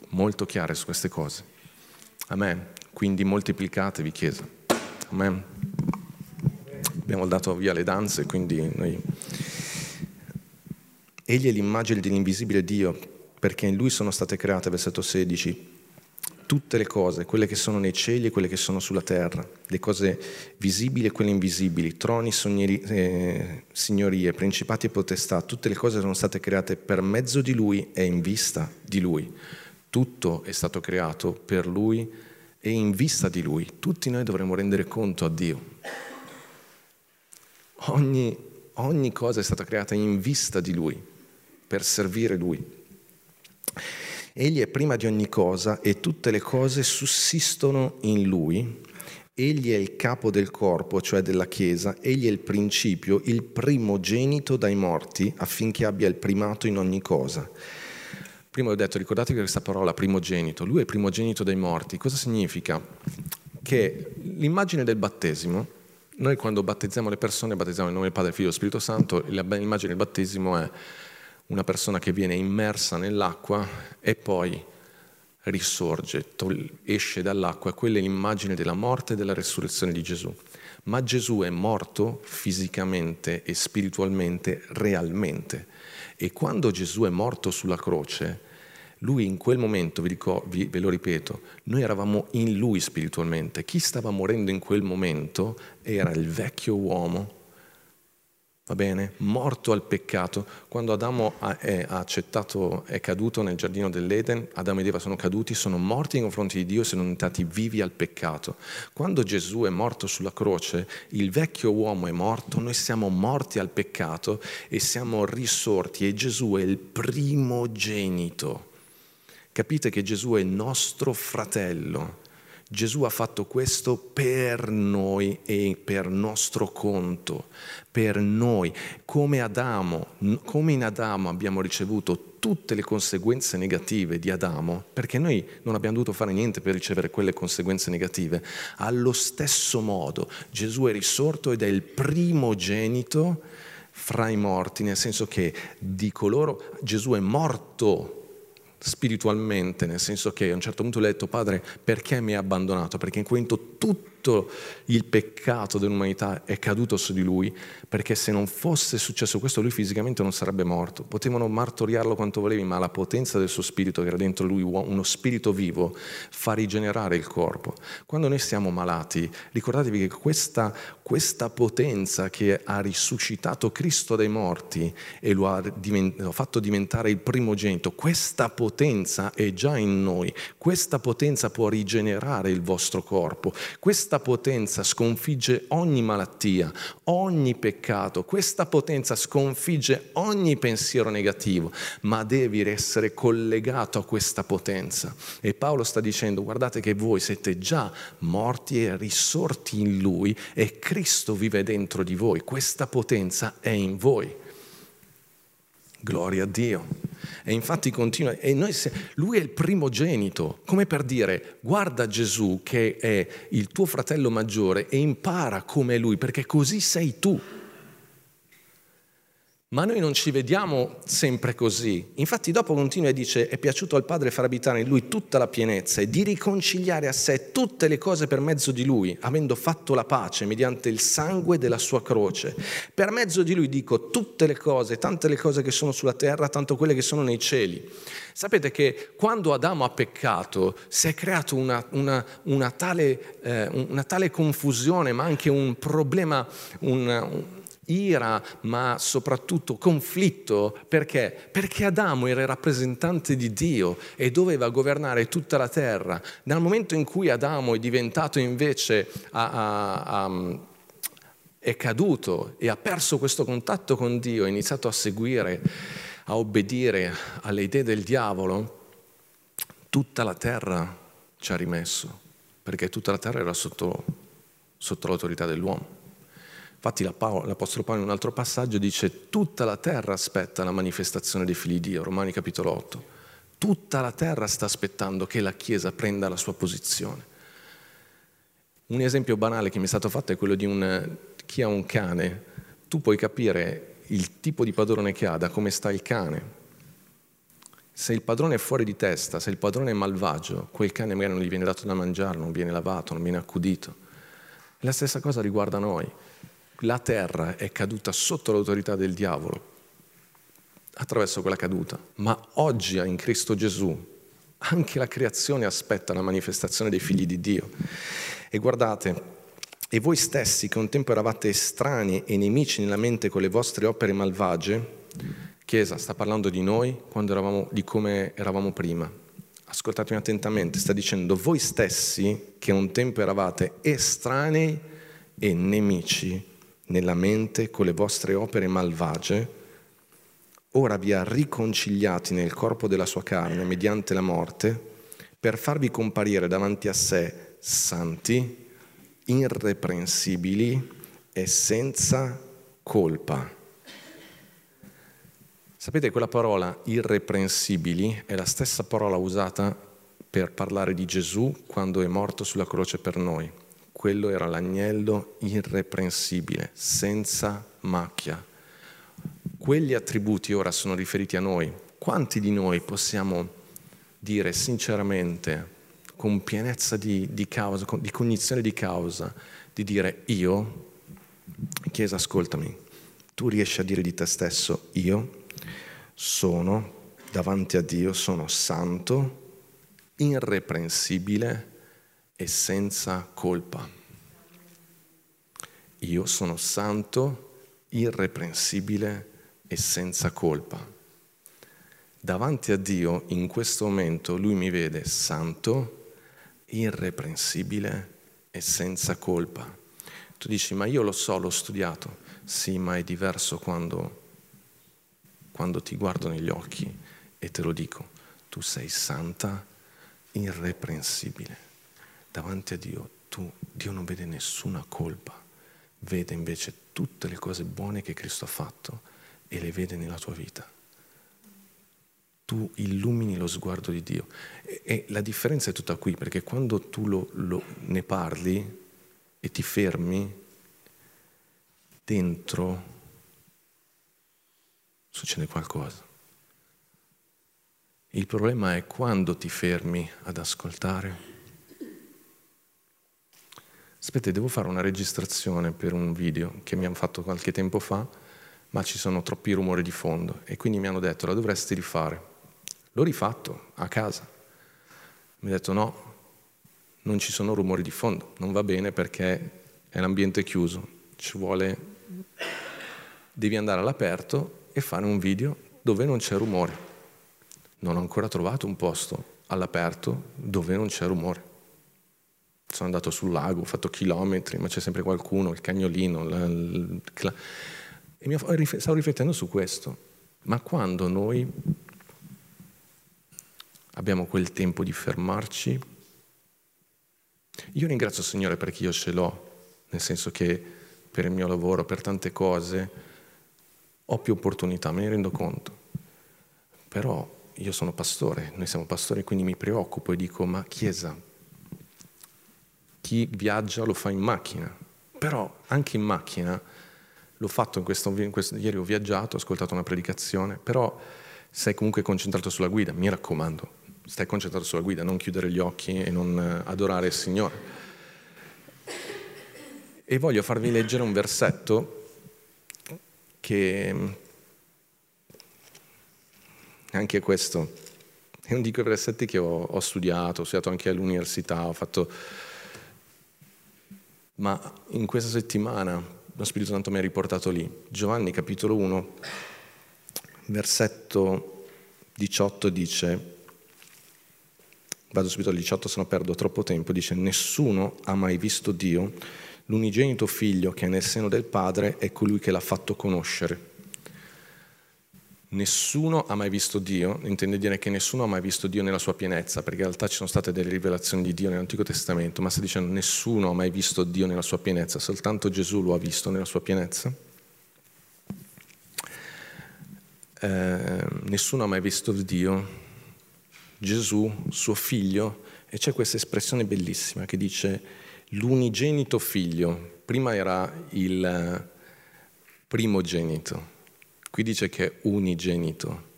Molto chiare su queste cose. Amen. Quindi moltiplicatevi, Chiesa. Amen. Abbiamo dato via le danze, quindi noi Egli è l'immagine dell'invisibile Dio, perché in Lui sono state create, versetto 16, tutte le cose, quelle che sono nei cieli e quelle che sono sulla terra, le cose visibili e quelle invisibili, troni, sogneri, eh, signorie, principati e potestà, tutte le cose sono state create per mezzo di Lui e in vista di Lui. Tutto è stato creato per Lui e in vista di Lui. Tutti noi dovremmo rendere conto a Dio. Ogni, ogni cosa è stata creata in vista di Lui per servire Lui. Egli è prima di ogni cosa e tutte le cose sussistono in Lui. Egli è il capo del corpo, cioè della Chiesa, egli è il principio, il primogenito dai morti, affinché abbia il primato in ogni cosa. Prima ho detto, ricordatevi questa parola primogenito, lui è il primogenito dai morti. Cosa significa? Che l'immagine del battesimo, noi quando battezziamo le persone, battezziamo nel nome del Padre, Figlio e Spirito Santo, l'immagine del battesimo è una persona che viene immersa nell'acqua e poi risorge, esce dall'acqua, quella è l'immagine della morte e della resurrezione di Gesù. Ma Gesù è morto fisicamente e spiritualmente, realmente. E quando Gesù è morto sulla croce, lui in quel momento, vi dico, vi, ve lo ripeto, noi eravamo in lui spiritualmente. Chi stava morendo in quel momento era il vecchio uomo va bene? Morto al peccato. Quando Adamo è, accettato, è caduto nel giardino dell'Eden, Adamo ed Eva sono caduti, sono morti in confronti di Dio e sono diventati vivi al peccato. Quando Gesù è morto sulla croce, il vecchio uomo è morto, noi siamo morti al peccato e siamo risorti e Gesù è il primogenito. Capite che Gesù è nostro fratello Gesù ha fatto questo per noi e per nostro conto, per noi. Come Adamo, come in Adamo abbiamo ricevuto tutte le conseguenze negative di Adamo, perché noi non abbiamo dovuto fare niente per ricevere quelle conseguenze negative, allo stesso modo Gesù è risorto ed è il primogenito fra i morti, nel senso che di coloro Gesù è morto spiritualmente, nel senso che a un certo punto le ha detto Padre perché mi hai abbandonato? Perché in quel momento tutto tutto il peccato dell'umanità è caduto su di lui, perché se non fosse successo questo lui fisicamente non sarebbe morto. Potevano martoriarlo quanto volevi, ma la potenza del suo spirito che era dentro lui, uno spirito vivo, fa rigenerare il corpo. Quando noi siamo malati, ricordatevi che questa, questa potenza che ha risuscitato Cristo dai morti e lo ha, divent- fatto diventare il primogenito, questa potenza è già in noi, questa potenza può rigenerare il vostro corpo, questa questa potenza sconfigge ogni malattia, ogni peccato, questa potenza sconfigge ogni pensiero negativo, ma devi essere collegato a questa potenza. E Paolo sta dicendo, guardate che voi siete già morti e risorti in lui e Cristo vive dentro di voi, questa potenza è in voi. Gloria a Dio. E infatti continua, e noi, lui è il primogenito, come per dire, guarda Gesù che è il tuo fratello maggiore e impara come lui, perché così sei tu. Ma noi non ci vediamo sempre così. Infatti dopo continua e dice, è piaciuto al Padre far abitare in lui tutta la pienezza e di riconciliare a sé tutte le cose per mezzo di lui, avendo fatto la pace mediante il sangue della sua croce. Per mezzo di lui dico tutte le cose, tante le cose che sono sulla terra, tanto quelle che sono nei cieli. Sapete che quando Adamo ha peccato si è creato una, una, una, tale, eh, una tale, confusione, ma anche un problema, un, ira, ma soprattutto conflitto. Perché? Perché Adamo era il rappresentante di Dio e doveva governare tutta la terra. Nel momento in cui Adamo è diventato invece... A, a, a, è caduto e ha perso questo contatto con Dio, ha iniziato a seguire, a obbedire alle idee del diavolo, tutta la terra ci ha rimesso, perché tutta la terra era sotto, sotto l'autorità dell'uomo. Infatti l'Apostolo Paolo in un altro passaggio dice tutta la terra aspetta la manifestazione dei figli di Dio, Romani capitolo 8. Tutta la terra sta aspettando che la Chiesa prenda la sua posizione. Un esempio banale che mi è stato fatto è quello di un, chi ha un cane. Tu puoi capire il tipo di padrone che ha da come sta il cane. Se il padrone è fuori di testa, se il padrone è malvagio, quel cane magari non gli viene dato da mangiare, non viene lavato, non viene accudito. La stessa cosa riguarda noi la terra è caduta sotto l'autorità del diavolo attraverso quella caduta, ma oggi in Cristo Gesù anche la creazione aspetta la manifestazione dei figli di Dio. E guardate, e voi stessi che un tempo eravate estranei e nemici nella mente con le vostre opere malvagie, Chiesa sta parlando di noi quando eravamo, di come eravamo prima. Ascoltatemi attentamente, sta dicendo voi stessi che un tempo eravate estranei e nemici nella mente con le vostre opere malvagie, ora vi ha riconciliati nel corpo della sua carne mediante la morte, per farvi comparire davanti a sé santi, irreprensibili e senza colpa. Sapete, quella parola irreprensibili è la stessa parola usata per parlare di Gesù quando è morto sulla croce per noi quello era l'agnello irreprensibile, senza macchia. Quegli attributi ora sono riferiti a noi. Quanti di noi possiamo dire sinceramente, con pienezza di, di causa, di cognizione di causa, di dire io, Chiesa ascoltami, tu riesci a dire di te stesso io sono davanti a Dio, sono santo, irreprensibile, e senza colpa. Io sono santo, irreprensibile e senza colpa. Davanti a Dio in questo momento Lui mi vede santo, irreprensibile e senza colpa. Tu dici, ma io lo so, l'ho studiato. Sì, ma è diverso quando, quando ti guardo negli occhi e te lo dico. Tu sei santa, irreprensibile davanti a Dio, tu, Dio non vede nessuna colpa, vede invece tutte le cose buone che Cristo ha fatto e le vede nella tua vita. tu illumini lo sguardo di Dio. E, e la differenza è tutta qui, perché quando tu lo, lo, ne parli e ti fermi, dentro succede qualcosa. Il problema è quando ti fermi ad ascoltare. Aspetta, devo fare una registrazione per un video che mi hanno fatto qualche tempo fa, ma ci sono troppi rumori di fondo e quindi mi hanno detto la dovresti rifare. L'ho rifatto a casa. Mi ha detto no, non ci sono rumori di fondo, non va bene perché è l'ambiente chiuso, ci vuole... Devi andare all'aperto e fare un video dove non c'è rumore. Non ho ancora trovato un posto all'aperto dove non c'è rumore. Sono andato sul lago, ho fatto chilometri, ma c'è sempre qualcuno, il cagnolino. La, la, e mi, stavo riflettendo su questo. Ma quando noi abbiamo quel tempo di fermarci. Io ringrazio il Signore perché io ce l'ho, nel senso che per il mio lavoro, per tante cose, ho più opportunità, me ne rendo conto. Però io sono pastore, noi siamo pastori, quindi mi preoccupo e dico, ma Chiesa, chi viaggia lo fa in macchina, però anche in macchina, l'ho fatto in questo, in questo ieri ho viaggiato, ho ascoltato una predicazione, però sei comunque concentrato sulla guida, mi raccomando, stai concentrato sulla guida, non chiudere gli occhi e non eh, adorare il Signore. E voglio farvi leggere un versetto che mm, anche questo è uno di quei versetti che ho, ho studiato, ho studiato anche all'università, ho fatto... Ma in questa settimana lo Spirito Santo mi ha riportato lì. Giovanni capitolo 1, versetto 18 dice vado subito al 18 se no perdo troppo tempo, dice nessuno ha mai visto Dio, l'unigenito figlio che è nel seno del Padre è colui che l'ha fatto conoscere. Nessuno ha mai visto Dio, intende dire che nessuno ha mai visto Dio nella sua pienezza, perché in realtà ci sono state delle rivelazioni di Dio nell'Antico Testamento, ma sta dicendo nessuno ha mai visto Dio nella sua pienezza, soltanto Gesù lo ha visto nella sua pienezza. Eh, nessuno ha mai visto Dio Gesù, suo figlio, e c'è questa espressione bellissima che dice l'unigenito figlio, prima era il primogenito, qui dice che è unigenito,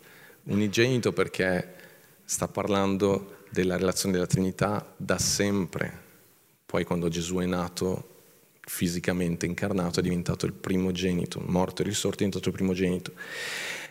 unigenito perché sta parlando della relazione della Trinità da sempre, poi quando Gesù è nato fisicamente incarnato è diventato il primogenito, morto e risorto è diventato il primogenito,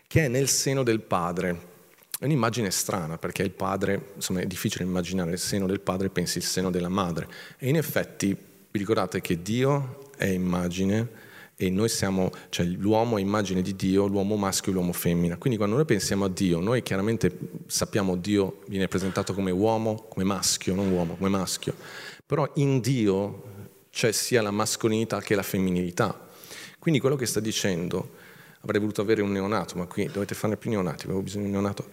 che è nel seno del Padre. È un'immagine strana perché il padre, insomma è difficile immaginare il seno del padre, pensi il seno della madre. E in effetti vi ricordate che Dio è immagine e noi siamo, cioè l'uomo è immagine di Dio, l'uomo maschio e l'uomo femmina. Quindi quando noi pensiamo a Dio, noi chiaramente sappiamo Dio viene presentato come uomo, come maschio, non uomo, come maschio. Però in Dio c'è sia la mascolinità che la femminilità. Quindi quello che sta dicendo avrei voluto avere un neonato, ma qui dovete farne più neonati, avevo bisogno di un neonato.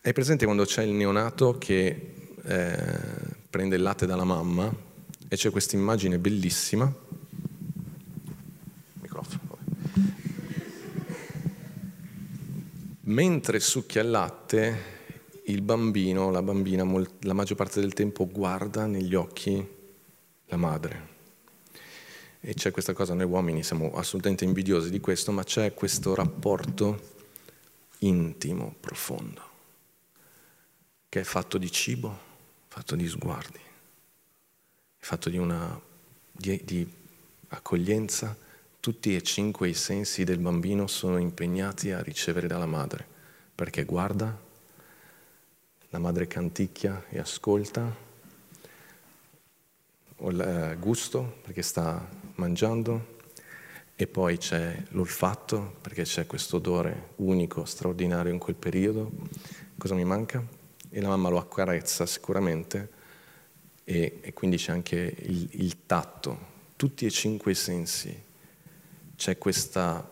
Hai presente quando c'è il neonato che eh, prende il latte dalla mamma e c'è questa immagine bellissima? Microfono. Mentre succhia il latte, il bambino, la bambina, la maggior parte del tempo guarda negli occhi la madre e c'è questa cosa, noi uomini siamo assolutamente invidiosi di questo, ma c'è questo rapporto intimo, profondo, che è fatto di cibo, fatto di sguardi, fatto di, una, di, di accoglienza. Tutti e cinque i sensi del bambino sono impegnati a ricevere dalla madre, perché guarda, la madre canticchia e ascolta, o il eh, gusto, perché sta mangiando e poi c'è l'olfatto perché c'è questo odore unico, straordinario in quel periodo. Cosa mi manca? E la mamma lo accarezza sicuramente e, e quindi c'è anche il, il tatto. Tutti e cinque i sensi. C'è questa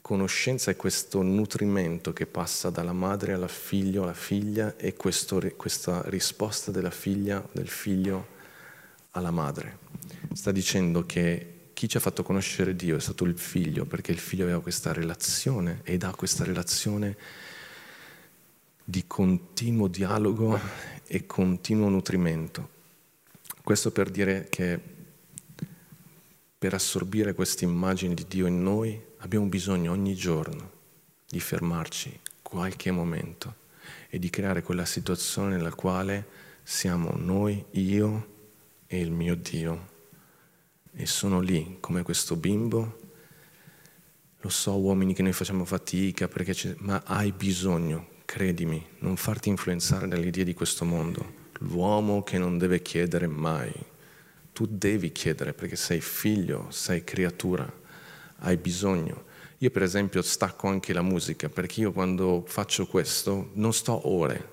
conoscenza e questo nutrimento che passa dalla madre alla figlio, alla figlia e questo, questa risposta della figlia, del figlio alla madre. Sta dicendo che chi ci ha fatto conoscere Dio è stato il figlio, perché il figlio aveva questa relazione ed ha questa relazione di continuo dialogo e continuo nutrimento. Questo per dire che per assorbire queste immagini di Dio in noi abbiamo bisogno ogni giorno di fermarci qualche momento e di creare quella situazione nella quale siamo noi, io e il mio Dio. E sono lì come questo bimbo. Lo so, uomini, che noi facciamo fatica, ma hai bisogno, credimi, non farti influenzare dalle idee di questo mondo. L'uomo che non deve chiedere mai. Tu devi chiedere perché sei figlio, sei creatura, hai bisogno. Io per esempio stacco anche la musica perché io quando faccio questo non sto ore.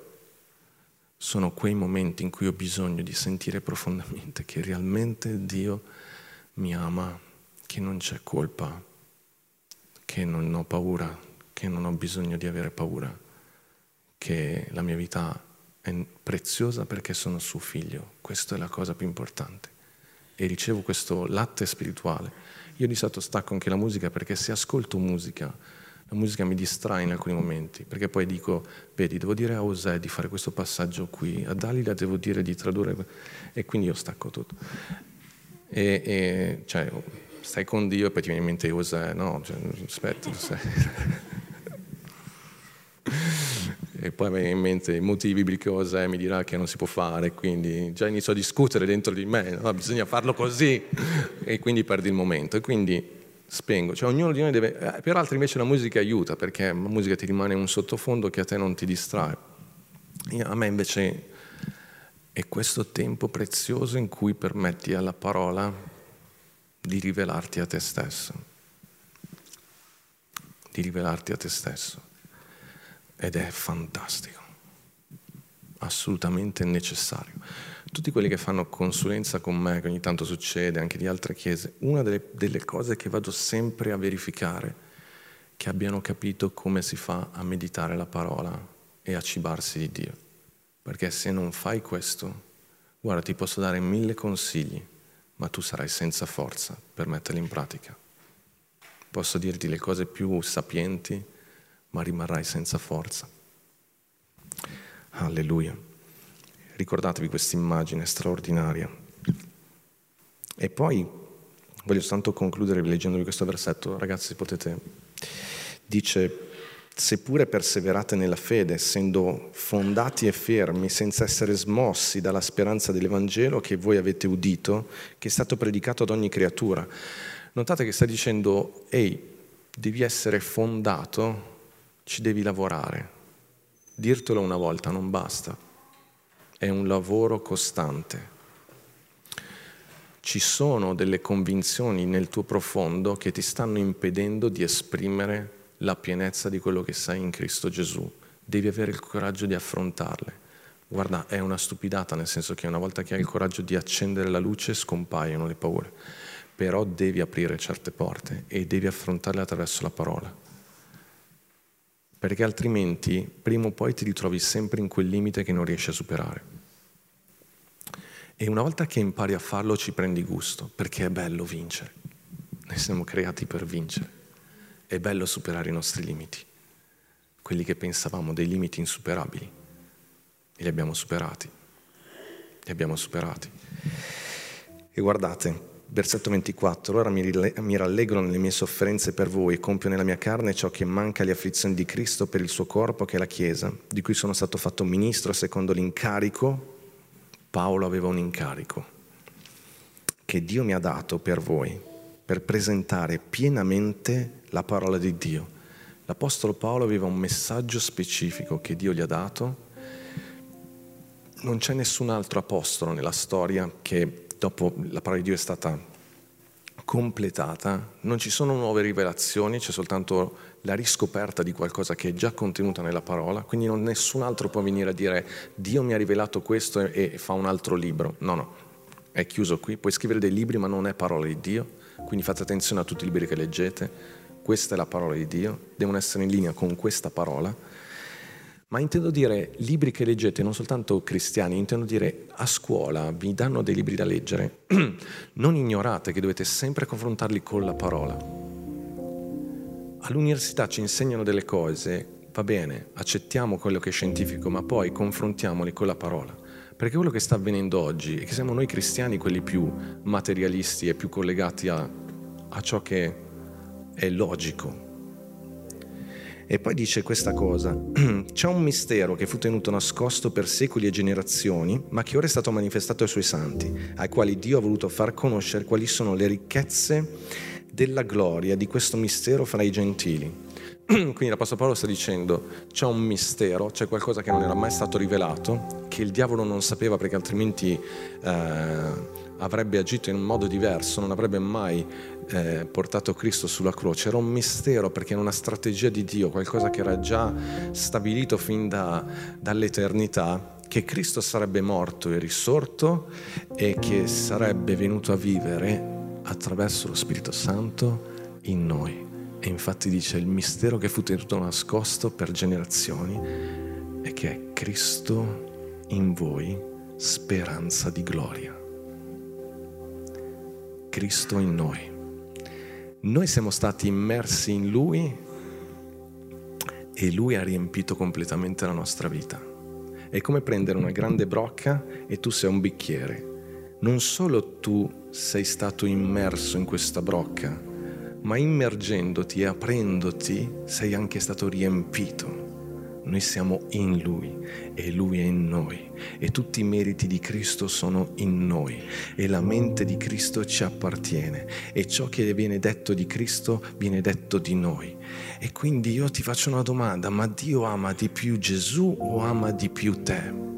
Sono quei momenti in cui ho bisogno di sentire profondamente che realmente Dio mi ama, che non c'è colpa, che non ho paura, che non ho bisogno di avere paura, che la mia vita è preziosa perché sono suo figlio. Questa è la cosa più importante. E ricevo questo latte spirituale io di solito stacco anche la musica perché se ascolto musica, la musica mi distrae in alcuni momenti, perché poi dico, vedi, devo dire a Osè di fare questo passaggio qui, a Dalila devo dire di tradurre, e quindi io stacco tutto. E, e cioè, stai con Dio e poi ti viene in mente Osè, no, cioè, aspetta. e poi mi in mente i motivi biblici Osè mi dirà che non si può fare, quindi già inizio a discutere dentro di me, no? bisogna farlo così. E quindi perdi il momento. E quindi spengo, cioè ognuno di noi deve, eh, per altri invece la musica aiuta perché la musica ti rimane un sottofondo che a te non ti distrae, e a me invece è questo tempo prezioso in cui permetti alla parola di rivelarti a te stesso, di rivelarti a te stesso ed è fantastico, assolutamente necessario. Tutti quelli che fanno consulenza con me, che ogni tanto succede anche di altre chiese, una delle, delle cose che vado sempre a verificare è che abbiano capito come si fa a meditare la parola e a cibarsi di Dio. Perché se non fai questo, guarda, ti posso dare mille consigli, ma tu sarai senza forza per metterli in pratica. Posso dirti le cose più sapienti, ma rimarrai senza forza. Alleluia. Ricordatevi questa immagine straordinaria. E poi voglio soltanto concludere leggendovi questo versetto, ragazzi potete, dice, seppure perseverate nella fede, essendo fondati e fermi, senza essere smossi dalla speranza dell'Evangelo che voi avete udito, che è stato predicato ad ogni creatura. Notate che sta dicendo, ehi, devi essere fondato ci devi lavorare. Dirtelo una volta non basta, è un lavoro costante. Ci sono delle convinzioni nel tuo profondo che ti stanno impedendo di esprimere la pienezza di quello che sei in Cristo Gesù. Devi avere il coraggio di affrontarle. Guarda, è una stupidata, nel senso che una volta che hai il coraggio di accendere la luce scompaiono le paure, però devi aprire certe porte e devi affrontarle attraverso la parola perché altrimenti prima o poi ti ritrovi sempre in quel limite che non riesci a superare. E una volta che impari a farlo ci prendi gusto, perché è bello vincere. Noi siamo creati per vincere. È bello superare i nostri limiti, quelli che pensavamo dei limiti insuperabili. E li abbiamo superati. Li abbiamo superati. E guardate, Versetto 24, ora mi rallegro nelle mie sofferenze per voi e compio nella mia carne ciò che manca alle afflizioni di Cristo per il suo corpo che è la Chiesa, di cui sono stato fatto ministro secondo l'incarico, Paolo aveva un incarico, che Dio mi ha dato per voi, per presentare pienamente la parola di Dio. L'Apostolo Paolo aveva un messaggio specifico che Dio gli ha dato. Non c'è nessun altro apostolo nella storia che dopo la parola di Dio è stata completata, non ci sono nuove rivelazioni, c'è soltanto la riscoperta di qualcosa che è già contenuta nella parola, quindi non, nessun altro può venire a dire Dio mi ha rivelato questo e, e fa un altro libro. No, no, è chiuso qui, puoi scrivere dei libri ma non è parola di Dio, quindi fate attenzione a tutti i libri che leggete, questa è la parola di Dio, devono essere in linea con questa parola ma intendo dire libri che leggete, non soltanto cristiani, intendo dire a scuola vi danno dei libri da leggere, non ignorate che dovete sempre confrontarli con la parola. All'università ci insegnano delle cose va bene, accettiamo quello che è scientifico, ma poi confrontiamoli con la parola. Perché quello che sta avvenendo oggi è che siamo noi cristiani quelli più materialisti e più collegati a, a ciò che è logico. E poi dice questa cosa, c'è un mistero che fu tenuto nascosto per secoli e generazioni, ma che ora è stato manifestato ai suoi santi, ai quali Dio ha voluto far conoscere quali sono le ricchezze della gloria di questo mistero fra i gentili. Quindi l'Apostolo Paolo sta dicendo c'è un mistero, c'è qualcosa che non era mai stato rivelato, che il diavolo non sapeva perché altrimenti eh, avrebbe agito in un modo diverso, non avrebbe mai eh, portato Cristo sulla croce. Era un mistero perché era una strategia di Dio, qualcosa che era già stabilito fin da, dall'eternità che Cristo sarebbe morto e risorto e che sarebbe venuto a vivere attraverso lo Spirito Santo in noi. E infatti dice il mistero che fu tenuto nascosto per generazioni è che è Cristo in voi, speranza di gloria. Cristo in noi. Noi siamo stati immersi in Lui e Lui ha riempito completamente la nostra vita. È come prendere una grande brocca e tu sei un bicchiere. Non solo tu sei stato immerso in questa brocca, ma immergendoti e aprendoti sei anche stato riempito. Noi siamo in Lui e Lui è in noi e tutti i meriti di Cristo sono in noi e la mente di Cristo ci appartiene e ciò che viene detto di Cristo viene detto di noi. E quindi io ti faccio una domanda, ma Dio ama di più Gesù o ama di più te?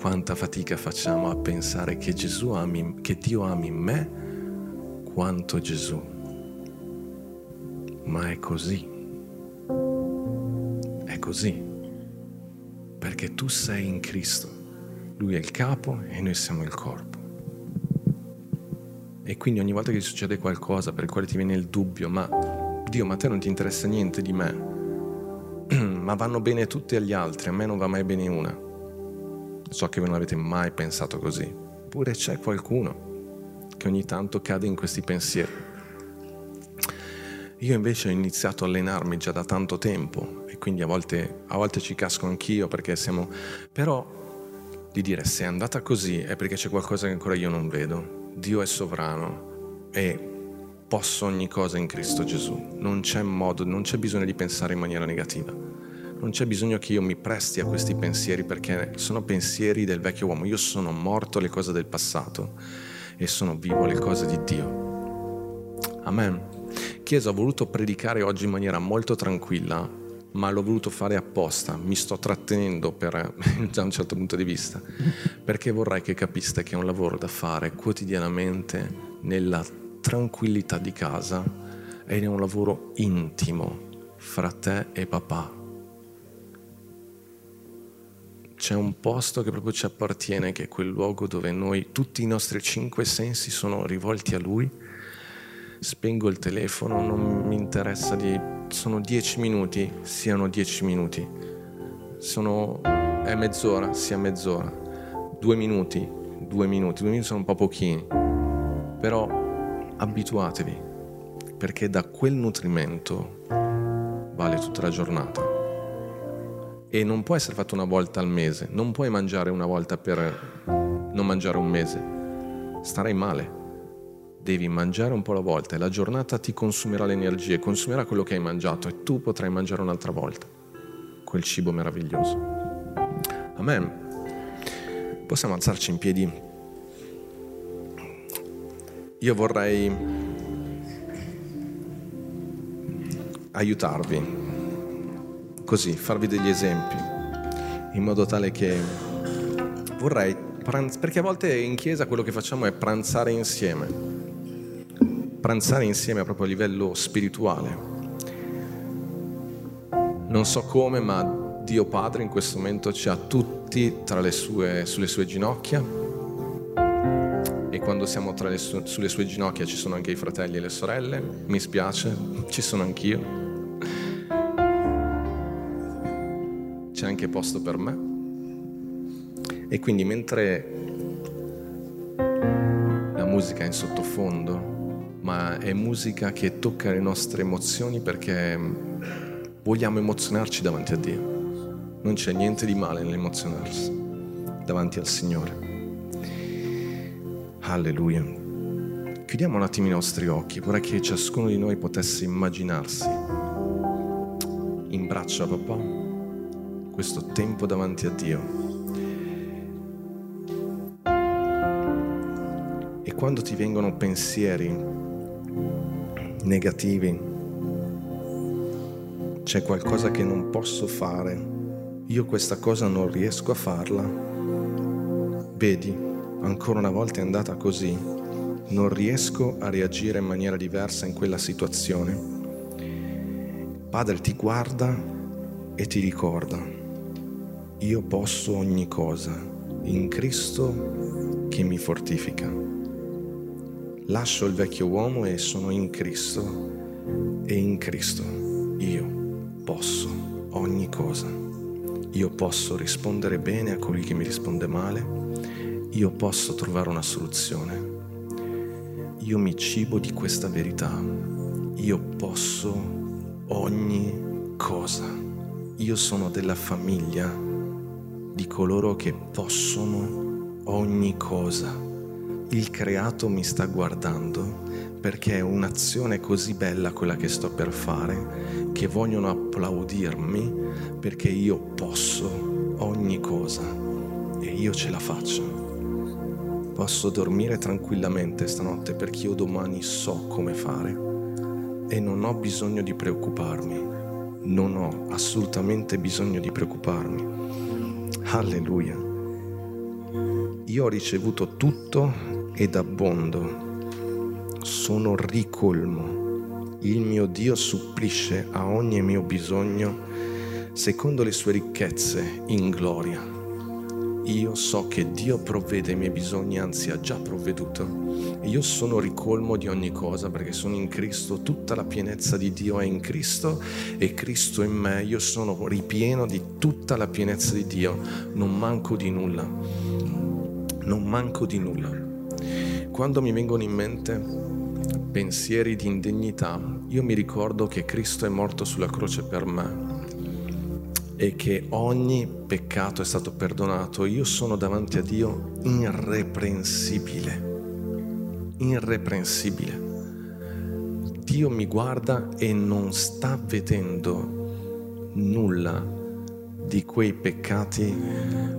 quanta fatica facciamo a pensare che ami, che Dio ami me quanto Gesù. Ma è così. È così. Perché tu sei in Cristo. Lui è il capo e noi siamo il corpo. E quindi ogni volta che succede qualcosa per il quale ti viene il dubbio, ma Dio, ma a te non ti interessa niente di me, ma vanno bene tutti agli altri, a me non va mai bene una So che voi non avete mai pensato così, eppure c'è qualcuno che ogni tanto cade in questi pensieri. Io invece ho iniziato a allenarmi già da tanto tempo e quindi a volte, a volte ci casco anch'io perché siamo... Però di dire se è andata così è perché c'è qualcosa che ancora io non vedo. Dio è sovrano e posso ogni cosa in Cristo Gesù. Non c'è modo, non c'è bisogno di pensare in maniera negativa non c'è bisogno che io mi presti a questi pensieri perché sono pensieri del vecchio uomo. Io sono morto alle cose del passato e sono vivo alle cose di Dio. Amen. Chiesa, ho voluto predicare oggi in maniera molto tranquilla, ma l'ho voluto fare apposta. Mi sto trattenendo per, da un certo punto di vista, perché vorrei che capiste che è un lavoro da fare quotidianamente nella tranquillità di casa ed è un lavoro intimo fra te e papà c'è un posto che proprio ci appartiene, che è quel luogo dove noi, tutti i nostri cinque sensi sono rivolti a Lui. Spengo il telefono, non mi interessa di... Sono dieci minuti, siano dieci minuti. Sono... è mezz'ora, sia mezz'ora. Due minuti, due minuti. Due minuti sono un po' pochini. Però abituatevi, perché da quel nutrimento vale tutta la giornata e non può essere fatto una volta al mese, non puoi mangiare una volta per non mangiare un mese, starai male. Devi mangiare un po' alla volta e la giornata ti consumerà le energie, consumerà quello che hai mangiato e tu potrai mangiare un'altra volta quel cibo meraviglioso. Amen. Possiamo alzarci in piedi. Io vorrei aiutarvi così, farvi degli esempi, in modo tale che vorrei, perché a volte in chiesa quello che facciamo è pranzare insieme, pranzare insieme proprio a livello spirituale. Non so come, ma Dio Padre in questo momento ci ha tutti sue, sulle sue ginocchia e quando siamo su- sulle sue ginocchia ci sono anche i fratelli e le sorelle, mi spiace, ci sono anch'io c'è anche posto per me. E quindi mentre la musica è in sottofondo, ma è musica che tocca le nostre emozioni perché vogliamo emozionarci davanti a Dio. Non c'è niente di male nell'emozionarsi davanti al Signore. Alleluia. Chiudiamo un attimo i nostri occhi, vorrei che ciascuno di noi potesse immaginarsi in braccio a papà questo tempo davanti a Dio. E quando ti vengono pensieri negativi, c'è qualcosa che non posso fare, io questa cosa non riesco a farla, vedi, ancora una volta è andata così, non riesco a reagire in maniera diversa in quella situazione. Padre ti guarda e ti ricorda, io posso ogni cosa in Cristo che mi fortifica. Lascio il vecchio uomo e sono in Cristo e in Cristo io posso ogni cosa. Io posso rispondere bene a colui che mi risponde male, io posso trovare una soluzione. Io mi cibo di questa verità, io posso ogni cosa. Io sono della famiglia di coloro che possono ogni cosa. Il creato mi sta guardando perché è un'azione così bella quella che sto per fare che vogliono applaudirmi perché io posso ogni cosa e io ce la faccio. Posso dormire tranquillamente stanotte perché io domani so come fare e non ho bisogno di preoccuparmi. Non ho assolutamente bisogno di preoccuparmi. Alleluia. Io ho ricevuto tutto ed abbondo. Sono ricolmo. Il mio Dio supplisce a ogni mio bisogno secondo le sue ricchezze in gloria. Io so che Dio provvede ai miei bisogni, anzi ha già provveduto. Io sono ricolmo di ogni cosa perché sono in Cristo, tutta la pienezza di Dio è in Cristo e Cristo in me. Io sono ripieno di tutta la pienezza di Dio, non manco di nulla. Non manco di nulla. Quando mi vengono in mente pensieri di indegnità, io mi ricordo che Cristo è morto sulla croce per me e che ogni peccato è stato perdonato, io sono davanti a Dio irreprensibile. Irreprensibile. Dio mi guarda e non sta vedendo nulla di quei peccati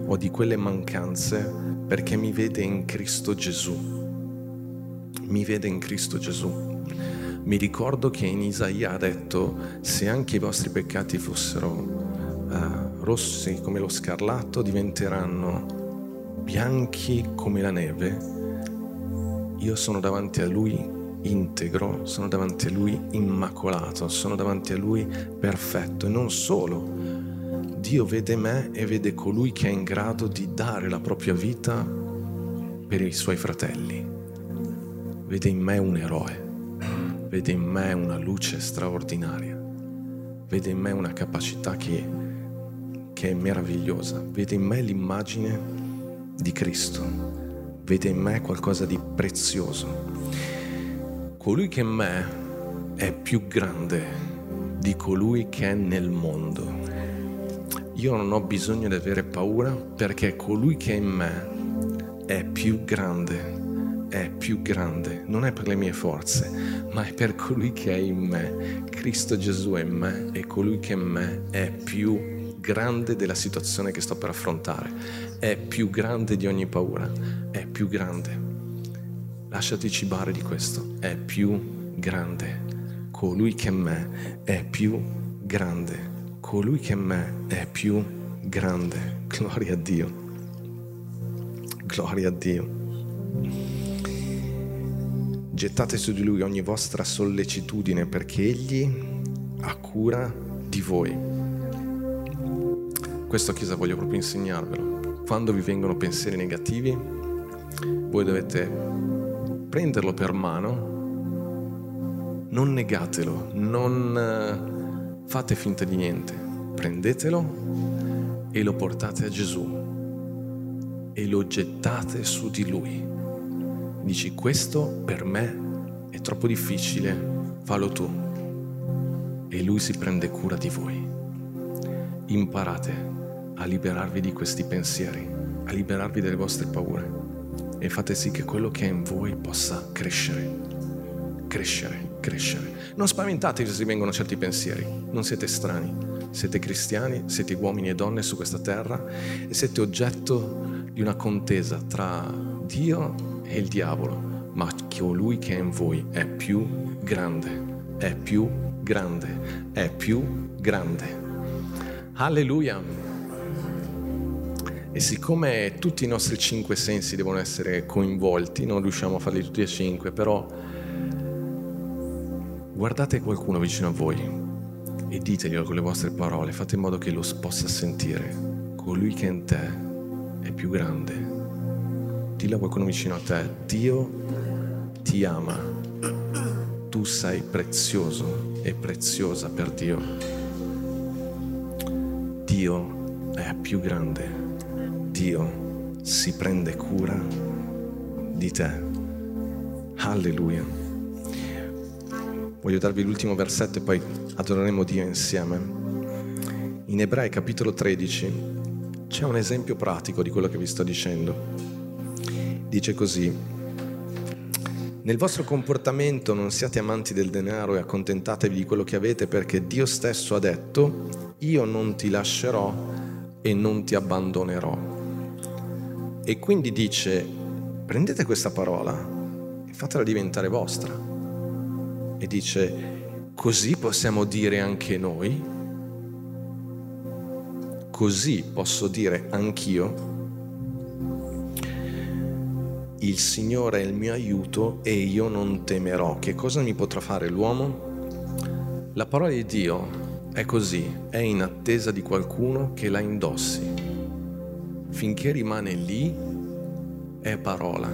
o di quelle mancanze perché mi vede in Cristo Gesù. Mi vede in Cristo Gesù. Mi ricordo che in Isaia ha detto, se anche i vostri peccati fossero uh, rossi come lo scarlatto diventeranno bianchi come la neve, io sono davanti a Lui integro, sono davanti a Lui immacolato, sono davanti a Lui perfetto e non solo. Dio vede me e vede colui che è in grado di dare la propria vita per i suoi fratelli. Vede in me un eroe, vede in me una luce straordinaria, vede in me una capacità che che è meravigliosa. Vede in me l'immagine di Cristo, vede in me qualcosa di prezioso. Colui che è in me è più grande di colui che è nel mondo. Io non ho bisogno di avere paura perché colui che è in me è più grande, è più grande, non è per le mie forze, ma è per colui che è in me. Cristo Gesù è in me e colui che è in me è più grande della situazione che sto per affrontare, è più grande di ogni paura, è più grande. Lasciati cibare di questo, è più grande. Colui che è me è più grande. Colui che è me è più grande. Gloria a Dio. Gloria a Dio. Gettate su di lui ogni vostra sollecitudine perché egli ha cura di voi. Questa Chiesa voglio proprio insegnarvelo. Quando vi vengono pensieri negativi, voi dovete prenderlo per mano, non negatelo, non eh, fate finta di niente, prendetelo e lo portate a Gesù e lo gettate su di lui. Dici questo per me è troppo difficile, fallo tu. E lui si prende cura di voi. Imparate a liberarvi di questi pensieri, a liberarvi delle vostre paure e fate sì che quello che è in voi possa crescere, crescere, crescere. Non spaventatevi se vengono certi pensieri, non siete strani, siete cristiani, siete uomini e donne su questa terra e siete oggetto di una contesa tra Dio e il diavolo, ma colui che è in voi è più grande, è più grande, è più grande. Alleluia! E siccome tutti i nostri cinque sensi devono essere coinvolti, non riusciamo a farli tutti e cinque, però guardate qualcuno vicino a voi e diteglielo con le vostre parole, fate in modo che lo possa sentire. Colui che è in te è più grande. Dillo a qualcuno vicino a te, Dio ti ama, tu sei prezioso e preziosa per Dio. Dio è più grande. Dio si prende cura di te. Alleluia. Voglio darvi l'ultimo versetto e poi adoreremo Dio insieme. In Ebrei capitolo 13 c'è un esempio pratico di quello che vi sto dicendo. Dice così, nel vostro comportamento non siate amanti del denaro e accontentatevi di quello che avete perché Dio stesso ha detto, io non ti lascerò e non ti abbandonerò. E quindi dice, prendete questa parola e fatela diventare vostra. E dice, così possiamo dire anche noi, così posso dire anch'io, il Signore è il mio aiuto e io non temerò. Che cosa mi potrà fare l'uomo? La parola di Dio è così, è in attesa di qualcuno che la indossi finché rimane lì è parola.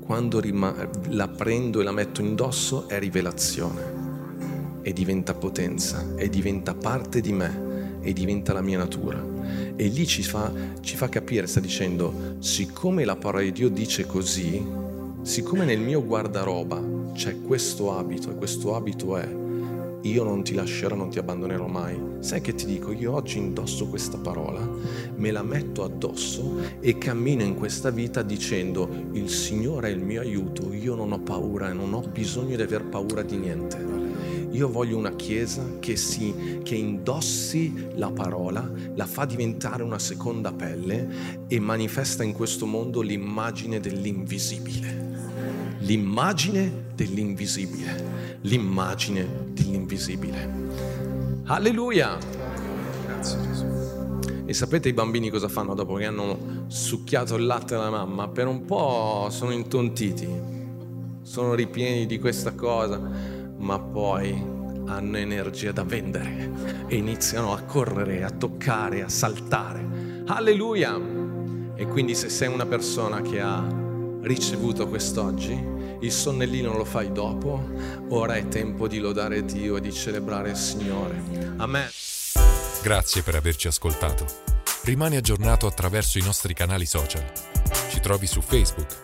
Quando rima- la prendo e la metto indosso è rivelazione e diventa potenza e diventa parte di me e diventa la mia natura. E lì ci fa, ci fa capire, sta dicendo, siccome la parola di Dio dice così, siccome nel mio guardaroba c'è questo abito e questo abito è io non ti lascerò, non ti abbandonerò mai. Sai che ti dico? Io oggi indosso questa parola, me la metto addosso e cammino in questa vita dicendo il Signore è il mio aiuto, io non ho paura e non ho bisogno di aver paura di niente. Io voglio una chiesa che, si, che indossi la parola, la fa diventare una seconda pelle e manifesta in questo mondo l'immagine dell'invisibile. L'immagine dell'invisibile. L'immagine dell'invisibile. Alleluia! Grazie Gesù. E sapete i bambini cosa fanno dopo che hanno succhiato il latte alla mamma? Per un po' sono intontiti, sono ripieni di questa cosa, ma poi hanno energia da vendere e iniziano a correre, a toccare, a saltare. Alleluia! E quindi se sei una persona che ha ricevuto quest'oggi, il sonnellino lo fai dopo, ora è tempo di lodare Dio e di celebrare il Signore. Amen. Grazie per averci ascoltato. Rimani aggiornato attraverso i nostri canali social. Ci trovi su Facebook,